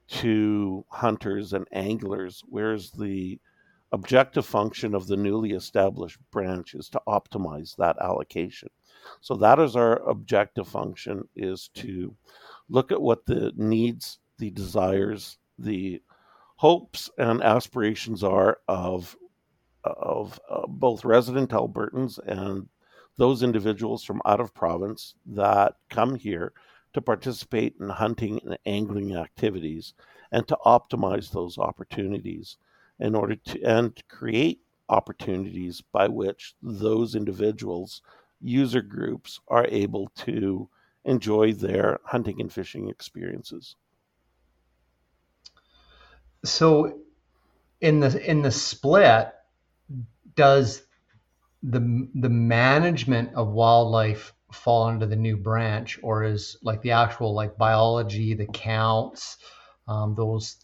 to hunters and anglers, whereas the objective function of the newly established branch is to optimize that allocation. So that is our objective function is to look at what the needs, the desires, the hopes and aspirations are of of uh, both resident Albertans and those individuals from out of province that come here to participate in hunting and angling activities and to optimize those opportunities in order to and create opportunities by which those individuals user groups are able to enjoy their hunting and fishing experiences So in the in the split, does the the management of wildlife fall under the new branch, or is like the actual like biology, the counts, um, those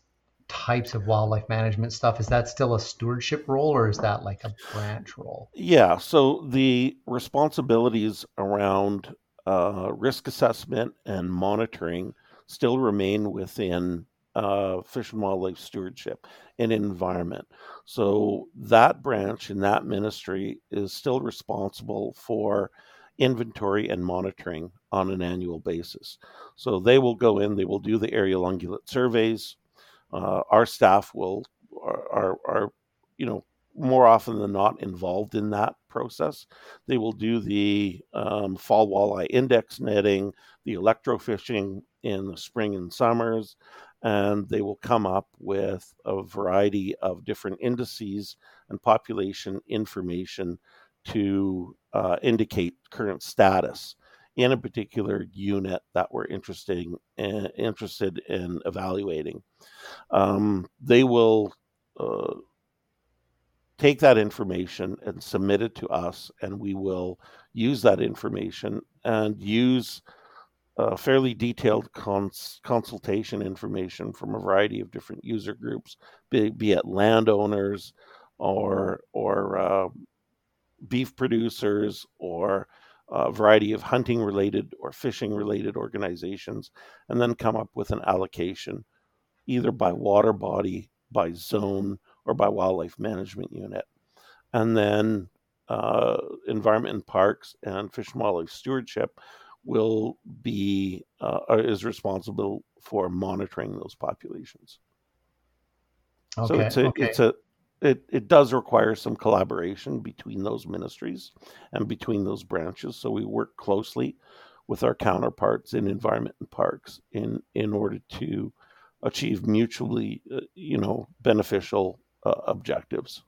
types of wildlife management stuff? Is that still a stewardship role, or is that like a branch role? Yeah, so the responsibilities around uh, risk assessment and monitoring still remain within uh, fish and wildlife stewardship and environment. So that branch in that ministry is still responsible for inventory and monitoring on an annual basis. So they will go in, they will do the aerial ungulate surveys. Uh, our staff will are, are, are, you know, more often than not involved in that process. They will do the um, fall walleye index netting, the electrofishing in the spring and summers, and they will come up with a variety of different indices and population information to uh, indicate current status in a particular unit that we're interested in, interested in evaluating. Um, they will uh, take that information and submit it to us, and we will use that information and use uh, fairly detailed cons- consultation information from a variety of different user groups, be, be it landowners or or uh, beef producers or a variety of hunting related or fishing related organizations, and then come up with an allocation either by water body, by zone, or by wildlife management unit. And then uh, environment and parks and fish and wildlife stewardship will be uh, is responsible for monitoring those populations. Okay, so it's a, okay. it's a it, it does require some collaboration between those ministries and between those branches. So we work closely with our counterparts in environment and parks in in order to achieve mutually, uh, you know, beneficial uh, objectives.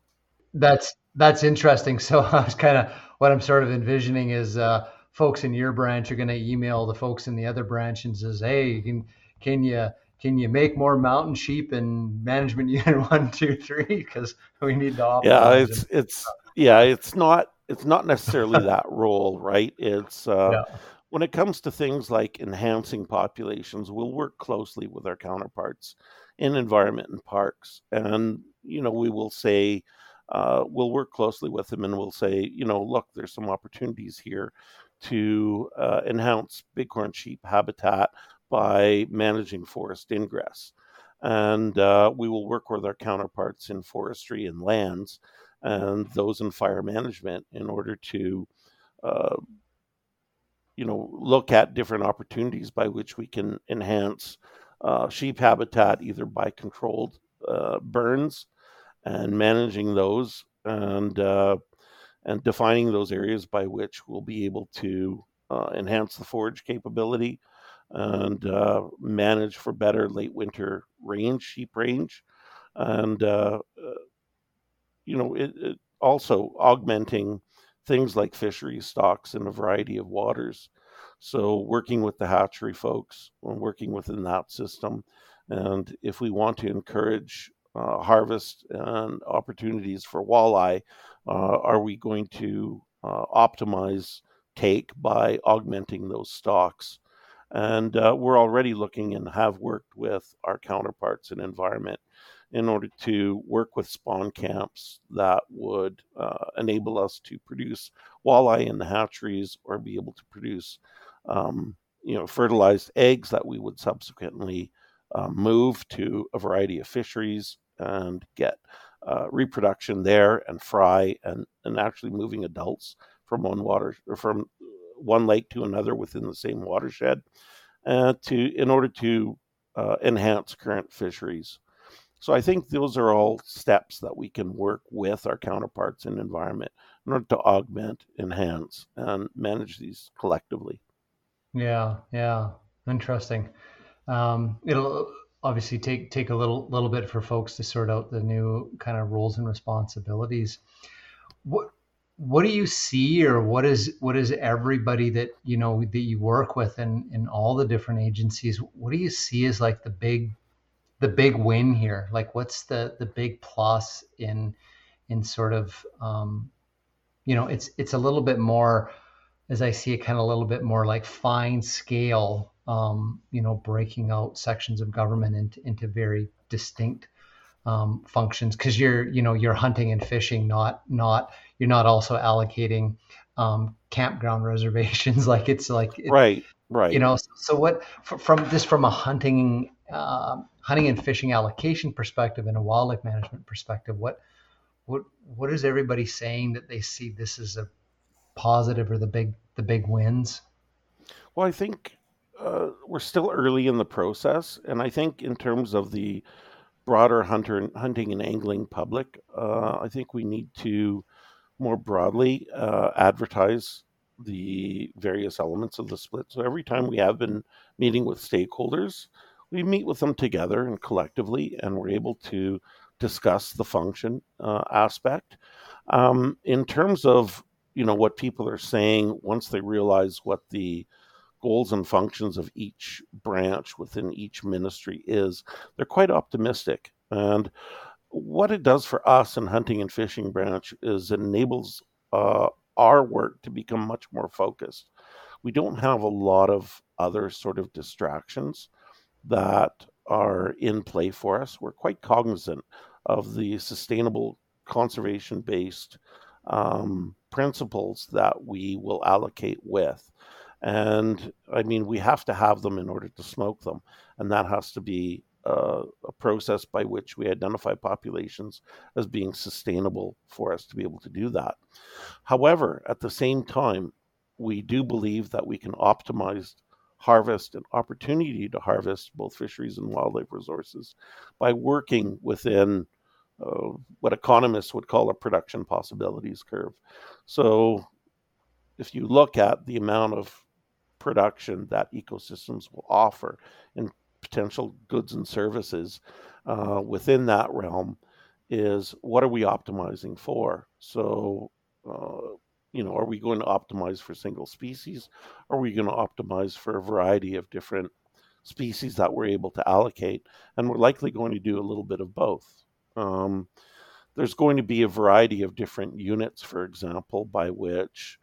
That's that's interesting. [laughs] So I was kind of what I'm sort of envisioning is uh, folks in your branch are going to email the folks in the other branch and says, "Hey, can can you can you make more mountain sheep in management [laughs] unit one, two, three? Because we need to optimize. Yeah, it's it's yeah, it's not it's not necessarily [laughs] that role, right? It's uh, yeah. when it comes to things like enhancing populations, we'll work closely with our counterparts in environment and parks, and you know we will say. Uh, we'll work closely with them and we'll say, you know, look, there's some opportunities here to uh, enhance bighorn sheep habitat by managing forest ingress. And uh, we will work with our counterparts in forestry and lands and those in fire management in order to, uh, you know, look at different opportunities by which we can enhance uh, sheep habitat either by controlled uh, burns and managing those and uh, and defining those areas by which we'll be able to uh, enhance the forage capability and uh, manage for better late winter range, sheep range, and uh, uh, you know it, it also augmenting things like fishery stocks in a variety of waters. So working with the hatchery folks and working within that system, and if we want to encourage uh, harvest and opportunities for walleye, uh, are we going to uh, optimize take by augmenting those stocks? And uh, we're already looking and have worked with our counterparts in environment in order to work with spawn camps that would uh, enable us to produce walleye in the hatcheries or be able to produce, um, you know, fertilized eggs that we would subsequently uh, move to a variety of fisheries and get uh, reproduction there and fry and, and actually moving adults from one water from one lake to another within the same watershed, uh, to in order to uh, enhance current fisheries. So I think those are all steps that we can work with our counterparts in environment in order to augment, enhance, and manage these collectively. Yeah, yeah, interesting. Um, it'll obviously take take a little little bit for folks to sort out the new kind of roles and responsibilities. What what do you see or what is what is everybody that you know that you work with in in all the different agencies what do you see as like the big the big win here like what's the the big plus in in sort of um you know it's it's a little bit more as i see it kind of a little bit more like fine scale um you know breaking out sections of government into into very distinct um, functions because you're you know you're hunting and fishing not not you're not also allocating um, campground [laughs] reservations. Like it's like it, right right. you know so what from this from a hunting uh, hunting and fishing allocation perspective and a wildlife management perspective what what what is everybody saying that they see this as a positive or the big the big wins? Well, I think uh, we're still early in the process, and I think in terms of the broader hunter hunting and angling public, uh, I think we need to more broadly uh, advertise the various elements of the split. So every time we have been meeting with stakeholders, we meet with them together and collectively, and we're able to discuss the function uh, aspect. Um, in terms of you know what people are saying once they realize what the goals and functions of each branch within each ministry is, they're quite optimistic. And what it does for us in hunting and fishing branch is enables uh, our work to become much more focused. We don't have a lot of other sort of distractions that are in play for us. We're quite cognizant of the sustainable conservation based um, principles that we will allocate with. And I mean, we have to have them in order to smoke them. And that has to be uh, a process by which we identify populations as being sustainable for us to be able to do that. However, at the same time, we do believe that we can optimize harvest and opportunity to harvest both fisheries and wildlife resources by working within uh, what economists would call a production possibilities curve. So, if you look at the amount of production that ecosystems will offer in potential goods and services uh, within that realm is what are we optimizing for? So, uh, you know, are we going to optimize for single species? Are we going to optimize for a variety of different species that we're able to allocate? And we're likely going to do a little bit of both. Um, there's going to be a variety of different units, for example, by which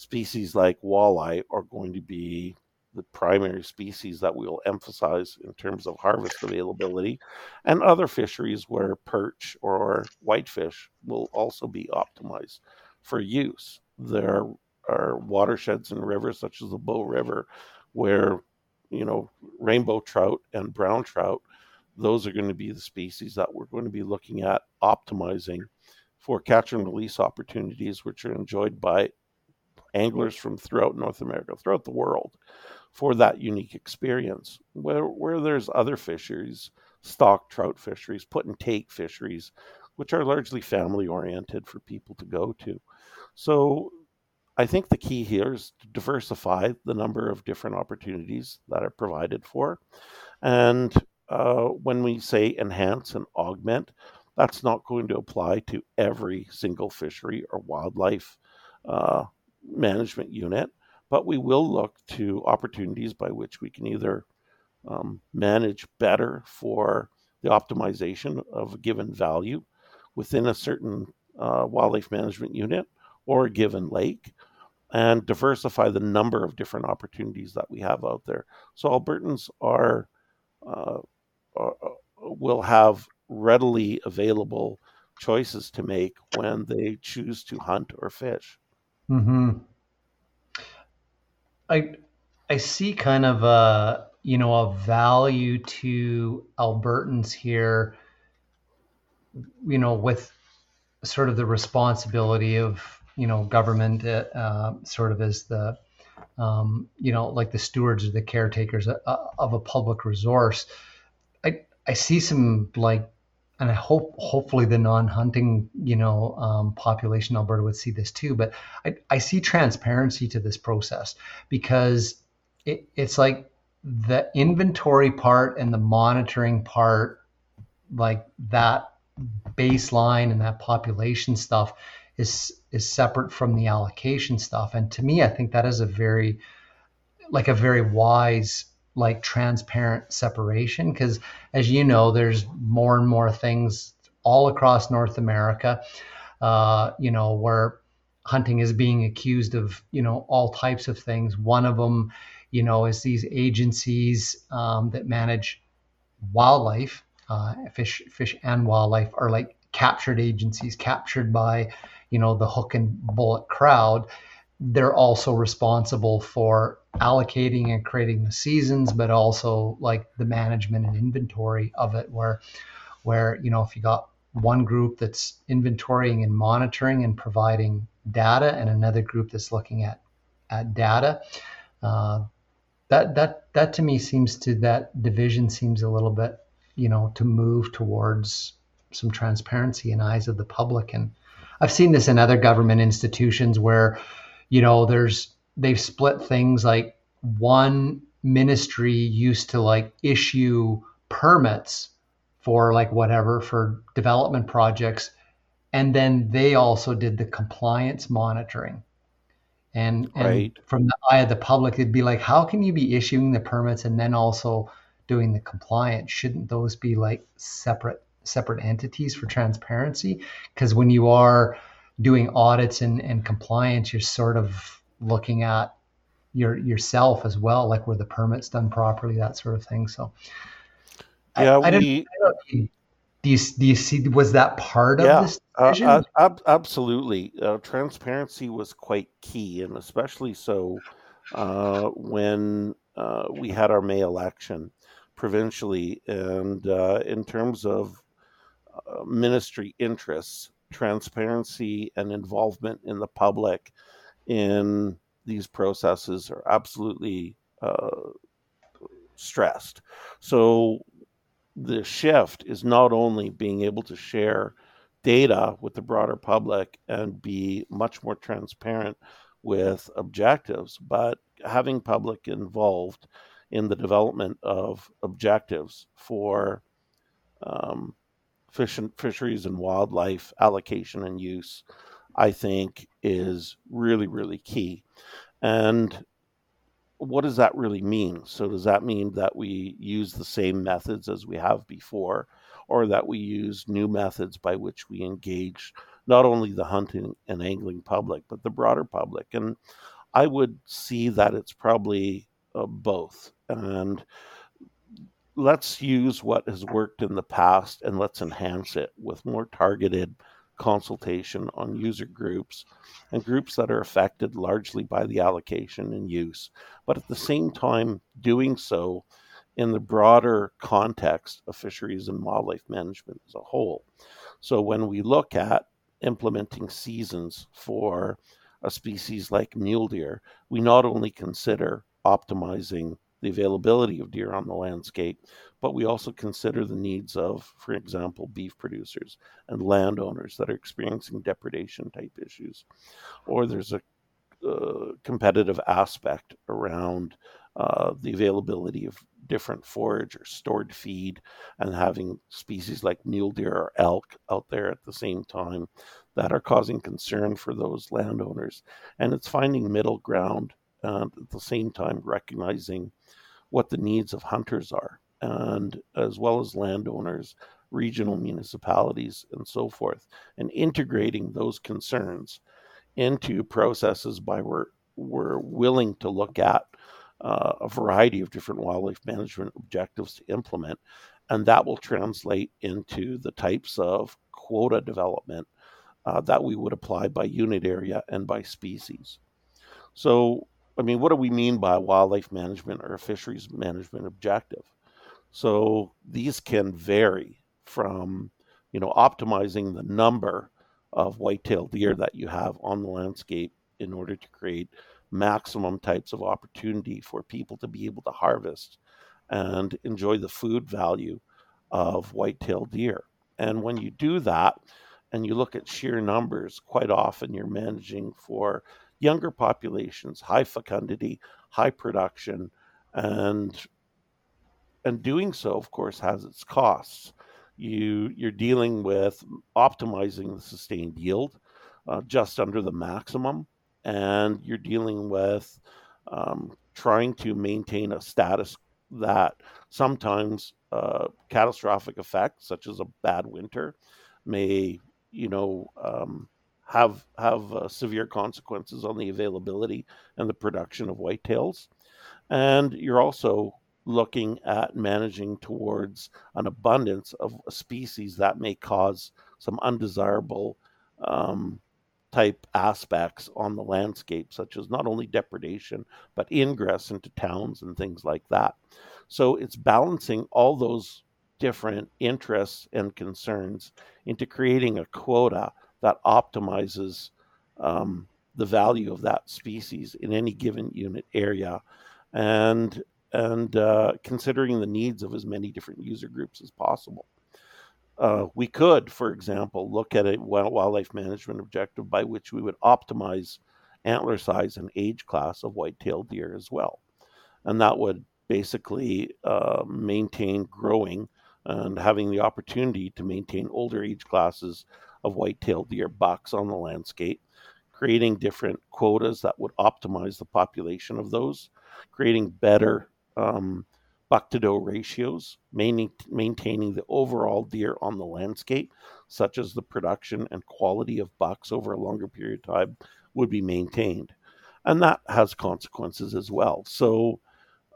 species like walleye are going to be the primary species that we'll emphasize in terms of harvest availability, and other fisheries where perch or whitefish will also be optimized for use. There are watersheds and rivers such as the Bow River where you know rainbow trout and brown trout those are going to be the species that we're going to be looking at optimizing for catch and release opportunities which are enjoyed by anglers from throughout North America, throughout the world, for that unique experience. Where, where there's other fisheries, stock trout fisheries, put and take fisheries, which are largely family oriented for people to go to. So I think the key here is to diversify the number of different opportunities that are provided for. And uh, when we say enhance and augment, that's not going to apply to every single fishery or wildlife uh, management unit, but we will look to opportunities by which we can either um, manage better for the optimization of a given value within a certain uh, wildlife management unit or a given lake and diversify the number of different opportunities that we have out there. So Albertans are, uh, are uh, will have readily available choices to make when they choose to hunt or fish. Hmm. I I see kind of a you know a value to Albertans here. You know, with sort of the responsibility of you know government, uh, uh sort of as the um, you know like the stewards or the caretakers uh, of a public resource. I I see some like and I hope hopefully the non-hunting you know um, population Alberta would see this too. But I, I see transparency to this process because it, it's like the inventory part and the monitoring part, like that baseline and that population stuff is is separate from the allocation stuff. And to me, I think that is a very like a very wise like transparent separation because as you know there's more and more things all across north america uh, you know where hunting is being accused of you know all types of things. One of them you know is these agencies um, that manage wildlife uh, fish fish and wildlife are like captured agencies captured by you know the hook and bullet crowd they're also responsible for allocating and creating the seasons, but also like the management and inventory of it, where where you know if you got one group that's inventorying and monitoring and providing data, and another group that's looking at at data. Uh, that that that to me seems to that division seems a little bit you know to move towards some transparency in eyes of the public and i've seen this in other government institutions where you know there's they've split things like one ministry used to like issue permits for like whatever for development projects and then they also did the compliance monitoring and, and Right. from the eye of the public, it'd be like, how can you be issuing the permits and then also doing the compliance? Shouldn't those be like separate separate entities for transparency? Because when you are doing audits and, and compliance, you're sort of looking at your yourself as well, like were the permits done properly, that sort of thing. So Yeah, I don't we don't- you, do you see was that part of Yeah, this uh, decision? uh, ab- absolutely. Uh, transparency was quite key, and especially so uh, when uh, we had our May election provincially. And uh, in terms of uh, ministry interests, transparency and involvement in the public in these processes are absolutely uh, stressed. So the shift is not only being able to share data with the broader public and be much more transparent with objectives, but having public involved in the development of objectives for um, fish and fisheries and wildlife allocation and use, I think is really, really key. And what does that really mean? So, does that mean that we use the same methods as we have before, or that we use new methods by which we engage not only the hunting and angling public, but the broader public? And I would see that it's probably uh, both. And let's use what has worked in the past and let's enhance it with more targeted consultation on user groups and groups that are affected largely by the allocation and use, but at the same time doing so in the broader context of fisheries and wildlife management as a whole. So when we look at implementing seasons for a species like mule deer, we not only consider optimizing the availability of deer on the landscape, but we also consider the needs of, for example, beef producers and landowners that are experiencing depredation type issues. Or there's a uh, competitive aspect around uh, the availability of different forage or stored feed and having species like mule deer or elk out there at the same time that are causing concern for those landowners. And it's finding middle ground and at the same time recognizing what the needs of hunters are and as well as landowners regional municipalities and so forth and integrating those concerns into processes by where we're willing to look at uh, a variety of different wildlife management objectives to implement. And that will translate into the types of quota development uh, that we would apply by unit area and by species. So I mean, what do we mean by wildlife management or fisheries management objective? So these can vary from, you know, optimizing the number of white-tailed deer that you have on the landscape in order to create maximum types of opportunity for people to be able to harvest and enjoy the food value of white-tailed deer. And when you do that and you look at sheer numbers, quite often you're managing for younger populations, high fecundity, high production, and and doing so, of course, has its costs. You you're dealing with optimizing the sustained yield uh, just under the maximum, and you're dealing with um, trying to maintain a status that sometimes uh, catastrophic effects, such as a bad winter, may you know um, have have uh, severe consequences on the availability and the production of whitetails. And you're also looking at managing towards an abundance of species that may cause some undesirable um, type aspects on the landscape, such as not only depredation, but ingress into towns and things like that. So it's balancing all those different interests and concerns into creating a quota that optimizes um, the value of that species in any given unit area and and uh, considering the needs of as many different user groups as possible. Uh, we could, for example, look at a wildlife management objective by which we would optimize antler size and age class of white-tailed deer as well, and that would basically uh, maintain growing and having the opportunity to maintain older age classes of white-tailed deer bucks on the landscape, creating different quotas that would optimize the population of those, creating better um, buck to doe ratios, maintaining the overall deer on the landscape, such as the production and quality of bucks over a longer period of time, would be maintained. And that has consequences as well. So,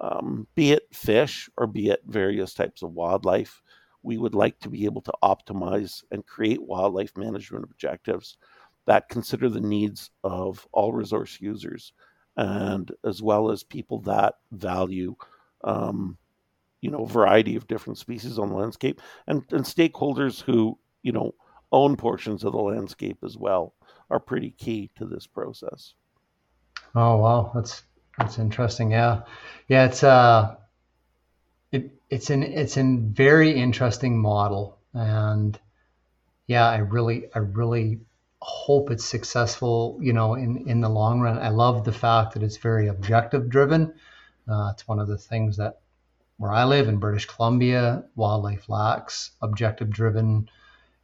um, be it fish or be it various types of wildlife, we would like to be able to optimize and create wildlife management objectives that consider the needs of all resource users and as well as people that value um, you know, a variety of different species on the landscape and, and stakeholders who, you know, own portions of the landscape as well are pretty key to this process. Oh wow, that's that's interesting. Yeah, yeah, it's uh, it it's an it's a very interesting model, and yeah, I really I really hope it's successful. You know, in in the long run, I love the fact that it's very objective driven. Uh, it's one of the things that where I live in British Columbia, wildlife lacks objective driven,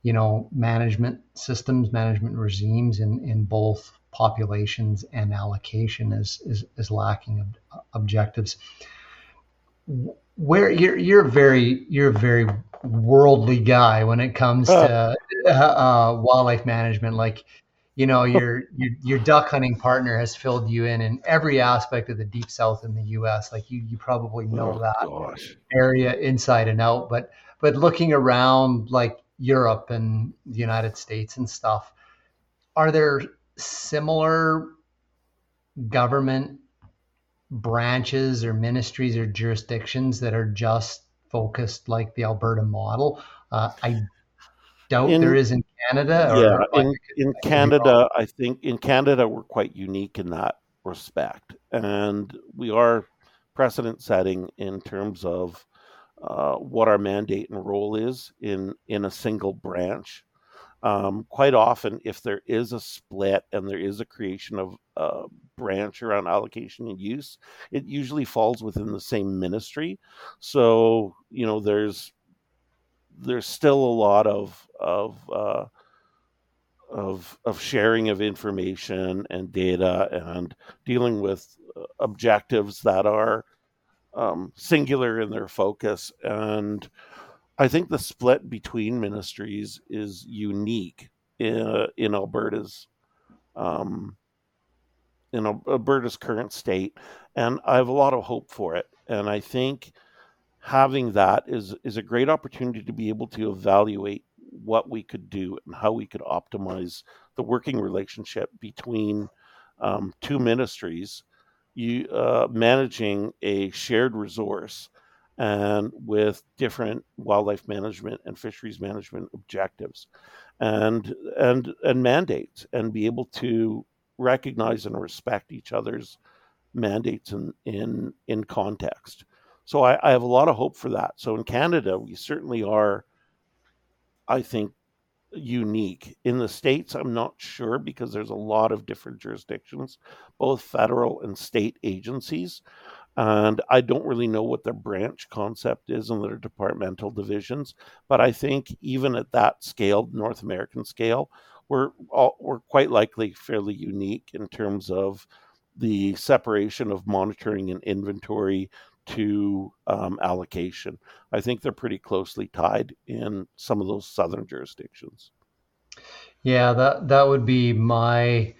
you know, management systems, management regimes in, in both populations and allocation is, is, is lacking ob- objectives. Where you're, you're very, you're a very worldly guy when it comes to uh, uh, wildlife management. Like, you know [laughs] your, your your duck hunting partner has filled you in in every aspect of the deep south in the US like you you probably know oh, that gosh. area inside and out but but looking around like Europe and the United States and stuff are there similar government branches or ministries or jurisdictions that are just focused like the Alberta model uh, I doubt in, there is in Canada? yeah, in, in Canada, I think in Canada we're quite unique in that respect, and we are precedent setting in terms of uh, what our mandate and role is in in a single branch. Um, quite often, if there is a split and there is a creation of a branch around allocation and use, it usually falls within the same ministry. So, you know, there's there's still a lot of of uh, of of sharing of information and data and dealing with uh, objectives that are um, singular in their focus and I think the split between ministries is unique in, in Alberta's um, in Alberta's current state, and I have a lot of hope for it. And I think having that is is a great opportunity to be able to evaluate what we could do and how we could optimize the working relationship between um, two ministries you uh, managing a shared resource and with different wildlife management and fisheries management objectives and and and mandates and be able to recognize and respect each other's mandates in in in context so I, I have a lot of hope for that. So in Canada, we certainly are, I think, unique. In the States, I'm not sure because there's a lot of different jurisdictions, both federal and state agencies. And I don't really know what their branch concept is in their departmental divisions. But I think even at that scale, North American scale, we're all, we're quite likely fairly unique in terms of the separation of monitoring and inventory to um, allocation. I think they're pretty closely tied in some of those southern jurisdictions. Yeah, that that would be my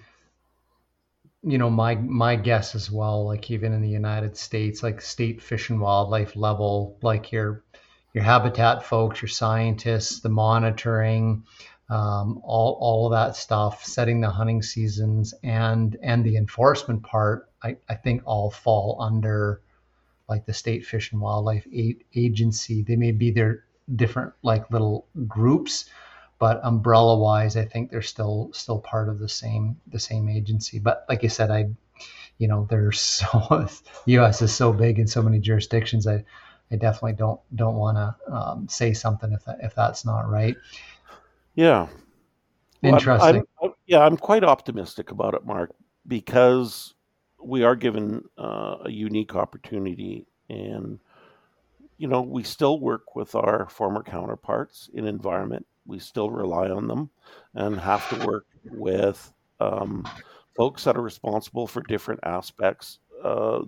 you know my my guess as well like even in the united states like state fish and wildlife level like your your habitat folks your scientists the monitoring um, all, all of that stuff setting the hunting seasons and and the enforcement part I, I think all fall under like the State Fish and Wildlife Agency. They may be their different like little groups, but umbrella wise, I think they're still still part of the same the same agency. But like you said, I you know, there's [laughs] so the U.S. is so big in so many jurisdictions. I, I definitely don't don't want to um, say something if that, if that's not right. Yeah, well, interesting. I'm, I'm, yeah, I'm quite optimistic about it, Mark, because we are given uh, a unique opportunity, and you know, we still work with our former counterparts in environment. We still rely on them, and have to work with um, folks that are responsible for different aspects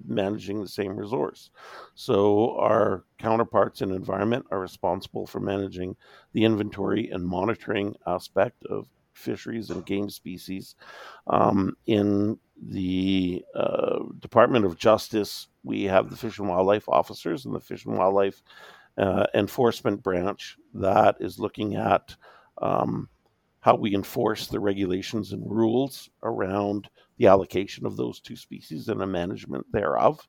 managing the same resource. So our counterparts in environment are responsible for managing the inventory and monitoring aspect of fisheries and game species. Um, in the uh, Department of Justice, we have the Fish and Wildlife officers and the Fish and Wildlife uh, Enforcement Branch that is looking at um, how we enforce the regulations and rules around the allocation of those two species and the management thereof.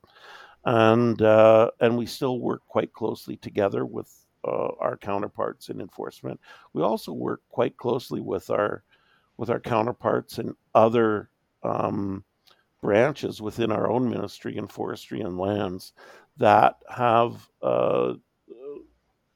And uh, and we still work quite closely together with uh, our counterparts in enforcement. We also work quite closely with our with our counterparts in other um, branches within our own ministry in forestry and lands that have uh,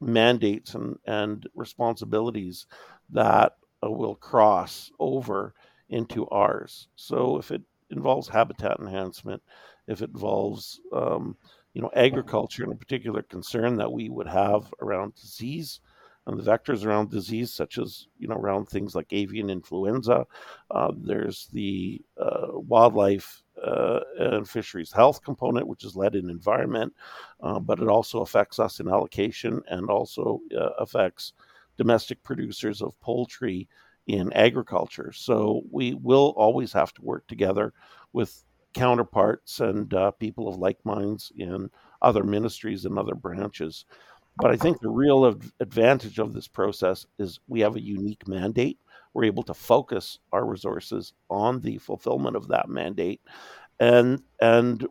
mandates and, and responsibilities that uh, will cross over into ours. So if it involves habitat enhancement, if it involves um, you know agriculture and a particular concern that we would have around disease and the vectors around disease, such as you know around things like avian influenza. Uh, there's the uh, wildlife uh, and fisheries health component, which is led in environment, uh, but it also affects us in allocation and also uh, affects domestic producers of poultry in agriculture. So we will always have to work together with counterparts and uh, people of like minds in other ministries and other branches. But I think the real advantage of this process is we have a unique mandate. We're able to focus our resources on the fulfillment of that mandate, and and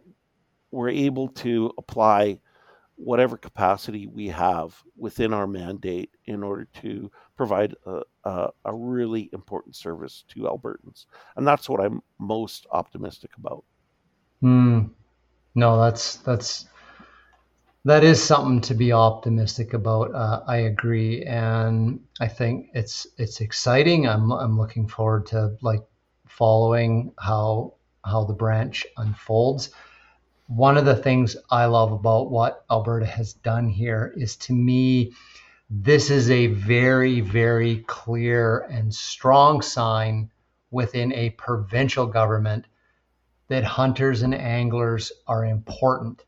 we're able to apply whatever capacity we have within our mandate in order to provide a, a, a, really important service to Albertans. And that's what I'm most optimistic about. Mm. No, that's that's that is something to be optimistic about. Uh, I agree, and I think it's it's exciting. I'm I'm looking forward to like following how how the branch unfolds one of the things I love about what Alberta has done here is to me, this is a very, very clear and strong sign within a provincial government that hunters and anglers are important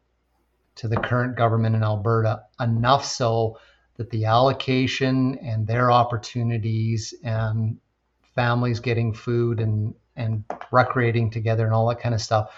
to the current government in Alberta, enough so that the allocation and their opportunities and families getting food and, and recreating together and all that kind of stuff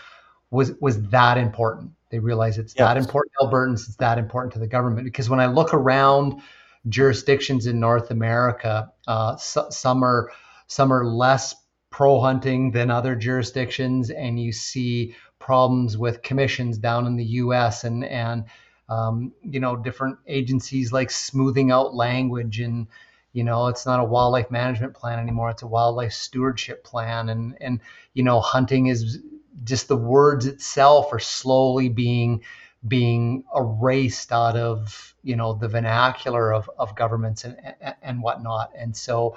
was was that important. They realize it's yes. that important to Albertans, it's that important to the government. Because when I look around jurisdictions in North America, uh, so, some are some are less pro hunting than other jurisdictions, and you see problems with commissions down in the U.S. and and um, you know different agencies like smoothing out language and you know it's not a wildlife management plan anymore it's a wildlife stewardship plan and and you know hunting is just the words itself are slowly being being erased out of you know the vernacular of, of governments and, and whatnot and so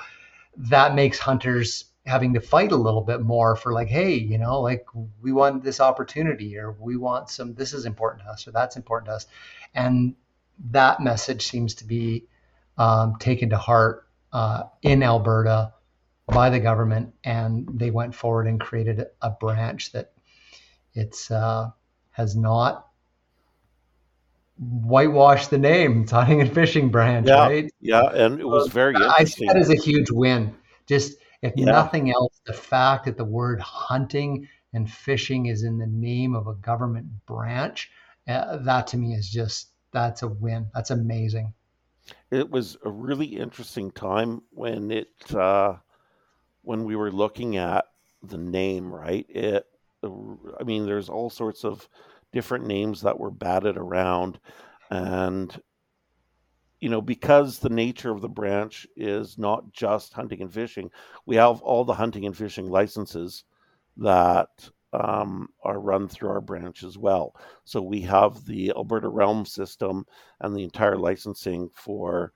that makes hunters having to fight a little bit more for like hey you know like we want this opportunity or we want some this is important to us or that's important to us and that message seems to be um, taken to heart uh, in alberta by the government, and they went forward and created a branch that it's uh, has not whitewashed the name. Hunting and fishing branch, yeah, right? Yeah, and it was very I see that as a huge win. Just if yeah. nothing else, the fact that the word hunting and fishing is in the name of a government branch, uh, that to me is just that's a win. That's amazing. It was a really interesting time when it uh, when we were looking at the name, right? It, I mean, there's all sorts of different names that were batted around, and you know, because the nature of the branch is not just hunting and fishing, we have all the hunting and fishing licenses that um, are run through our branch as well. So we have the Alberta RELM system and the entire licensing for,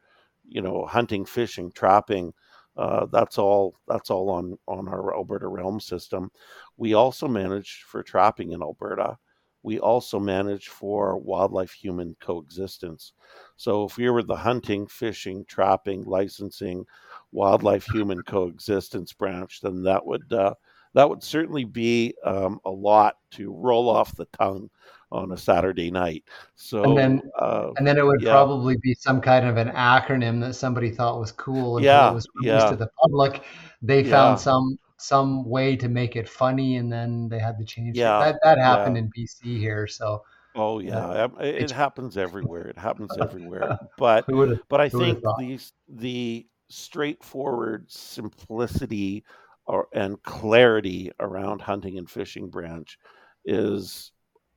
you know, hunting, fishing, trapping. Uh, that's all. That's all on on our Alberta RELM system. We also manage for trapping in Alberta. We also manage for wildlife human coexistence. So if we were the hunting, fishing, trapping, licensing, wildlife human coexistence branch, then that would uh, that would certainly be um, a lot to roll off the tongue on a Saturday night. So and then uh, and then it would yeah. probably be some kind of an acronym that somebody thought was cool until Yeah, it was released yeah. to the public. They Yeah. found some some way to make it funny, and then they had to change it. Yeah, That that happened yeah. in BC here. So oh yeah, um, it, it happens everywhere. It happens everywhere. [laughs] But who would have? but I think thought? the the straightforward simplicity or and clarity around hunting and fishing branch is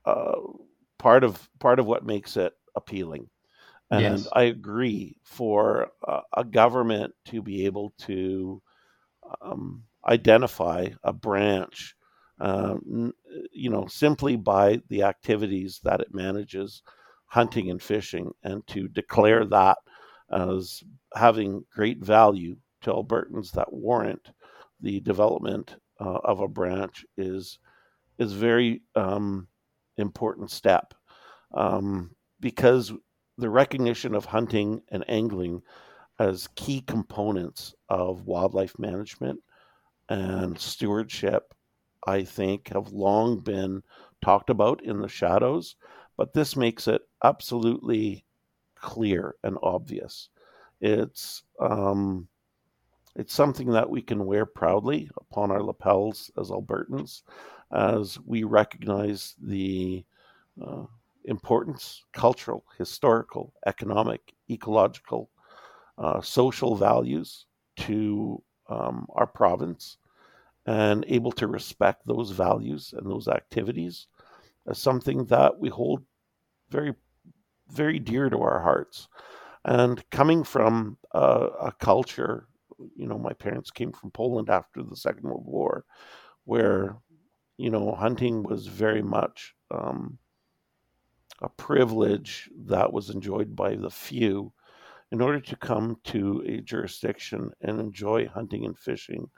uh, part of part of what makes it appealing. And Yes. I agree for uh, a government to be able to um, identify a branch, um, you know, simply by the activities that it manages, hunting and fishing, and to declare that as having great value to Albertans that warrant the development uh, of a branch is is very um, important step. Um, because the recognition of hunting and angling as key components of wildlife management and stewardship, I think, have long been talked about in the shadows, but this makes it absolutely clear and obvious. It's um, it's something that we can wear proudly upon our lapels as Albertans, as we recognize the uh, importance, cultural, historical, economic, ecological, uh, social values to um, our province and able to respect those values and those activities as something that we hold very, very dear to our hearts. And coming from uh, a culture, you know, my parents came from Poland after the Second World War, where, you know, hunting was very much um, a privilege that was enjoyed by the few. In order to come to a jurisdiction and enjoy hunting and fishing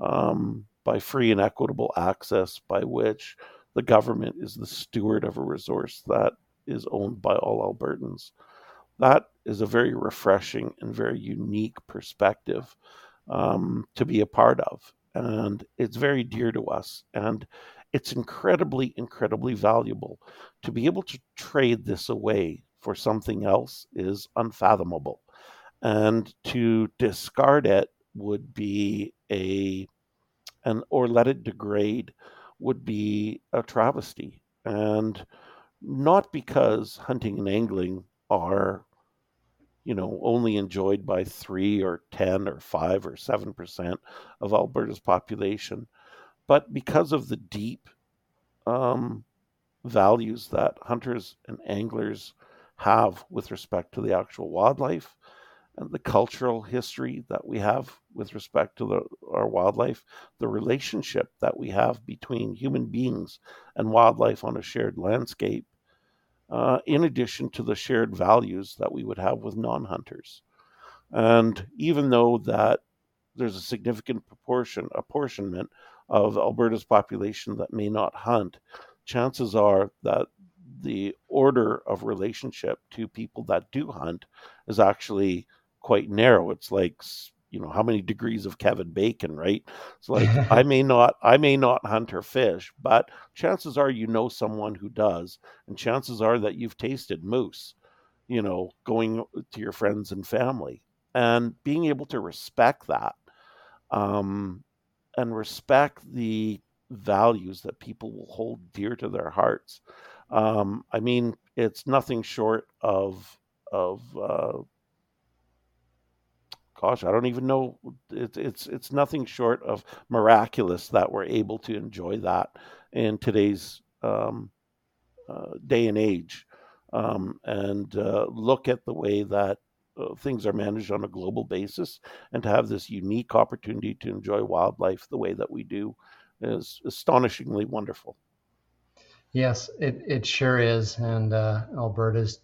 um, by free and equitable access, by which the government is the steward of a resource that is owned by all Albertans. That is a very refreshing and very unique perspective um, to be a part of. And it's very dear to us. And it's incredibly, incredibly valuable. To be able to trade this away for something else is unfathomable. And to discard it would be a, and or let it degrade would be a travesty. And not because hunting and angling are you know only enjoyed by 3 or 10 or 5 or 7% of Alberta's population but because of the deep um, values that hunters and anglers have with respect to the actual wildlife and the cultural history that we have with respect to the, our wildlife, the relationship that we have between human beings and wildlife on a shared landscape, uh, in addition to the shared values that we would have with non-hunters. And even though that there's a significant proportion apportionment of Alberta's population that may not hunt, chances are that the order of relationship to people that do hunt is actually quite narrow. It's like you know how many degrees of Kevin Bacon, right? It's like [laughs] I may not I may not hunt or fish, but chances are you know someone who does, and chances are that you've tasted moose, you know, going to your friends and family, and being able to respect that, um, and respect the values that people will hold dear to their hearts. Um, I mean, it's nothing short of of uh, gosh, I don't even know. It's it's it's nothing short of miraculous that we're able to enjoy that in today's um, uh, day and age, um, and uh, look at the way that uh, things are managed on a global basis, and to have this unique opportunity to enjoy wildlife the way that we do is astonishingly wonderful. Yes, it, it sure is. And uh, Alberta's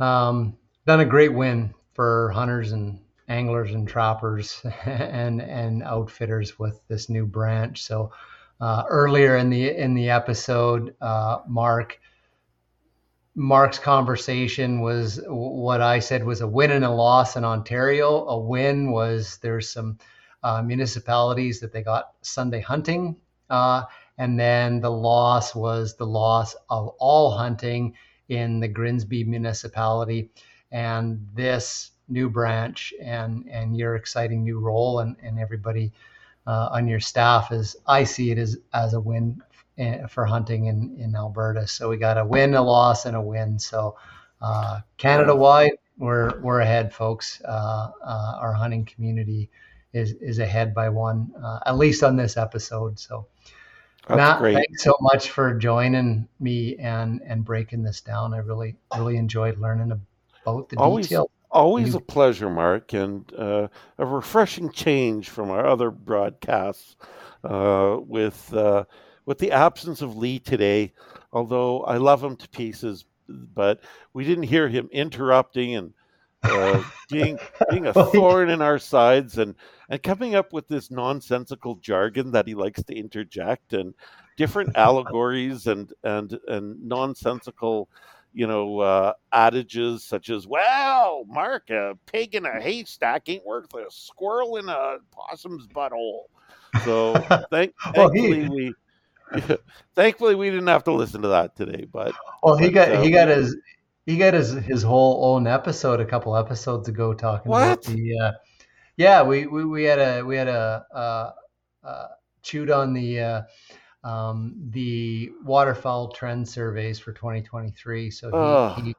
um, done a great win for hunters and anglers and trappers [laughs] and and outfitters with this new branch. So uh, earlier in the in the episode, uh, Mark Mark's conversation was what I said was a win and a loss in Ontario. A win was there's some uh, municipalities that they got Sunday hunting uh, and then the loss was the loss of all hunting in the Grimsby municipality. And this new branch and, and your exciting new role and, and everybody uh, on your staff is, I see it as, as a win eh, for hunting in, in Alberta. So we got a win, a loss, and a win. So uh, Canada wide, we're, we're ahead, folks. Uh, uh, our hunting community is, is ahead by one, uh, at least on this episode. So that's Matt, great. thanks so much for joining me and and breaking this down. I really really enjoyed learning about the always, details. Always a pleasure, Mark, and uh, a refreshing change from our other broadcasts uh, with uh, with the absence of Lee today. Although I love him to pieces, but we didn't hear him interrupting and uh, being being a [laughs] thorn in our sides and and coming up with this nonsensical jargon that he likes to interject and different [laughs] allegories and and and nonsensical you know uh, adages such as well mark a pig in a haystack ain't worth a squirrel in a possum's butthole so [laughs] thank, well, thankfully he, we [laughs] thankfully we didn't have to listen to that today but well he but, got uh, he got his he got his his whole own episode a couple episodes ago talking what? about the. Uh, yeah, we, we we had a we had a uh, uh, chewed on the uh, um, the waterfowl trend surveys for 2023. So he, he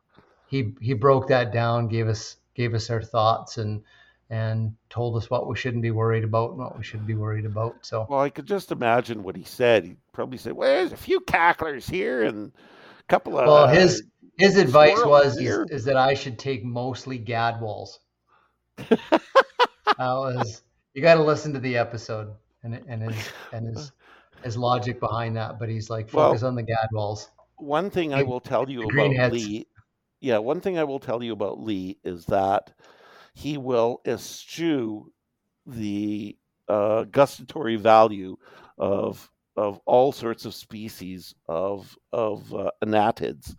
he he broke that down, gave us gave us our thoughts and and told us what we shouldn't be worried about and what we should be worried about. So well, I could just imagine what he said. He probably said, "Well, there's a few cacklers here and a couple of." Well, his his advice was is, is, that I should take mostly gadwalls. [laughs] that was you got to listen to the episode and and his and his [laughs] his logic behind that. But he's like focus well, on the gadwalls. One thing I will tell you about Lee, yeah, one thing I will tell you about Lee is that he will eschew the uh, gustatory value of of all sorts of species of of uh, anatids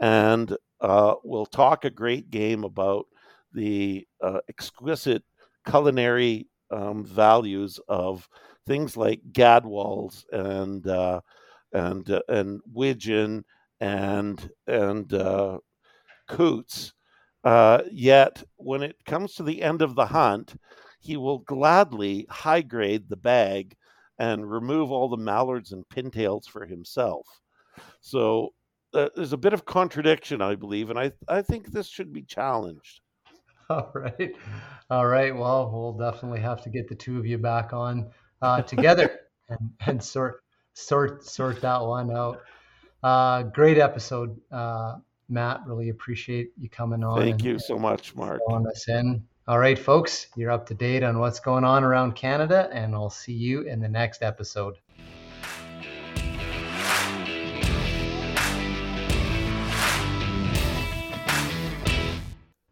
and uh, we'll talk a great game about the uh, exquisite culinary um, values of things like gadwalls and uh, and uh, and widgeon and and uh, coots. Uh, yet, when it comes to the end of the hunt, he will gladly high grade the bag and remove all the mallards and pintails for himself. So uh, there's a bit of contradiction, I believe, and I I think this should be challenged. [laughs] All right, all right. Well, we'll definitely have to get the two of you back on uh, together [laughs] and, and sort sort sort that one out. Uh, great episode, uh, Matt. Really appreciate you coming on. Thank you so much, Mark. On us in. All right, folks, you're up to date on what's going on around Canada, and I'll see you in the next episode.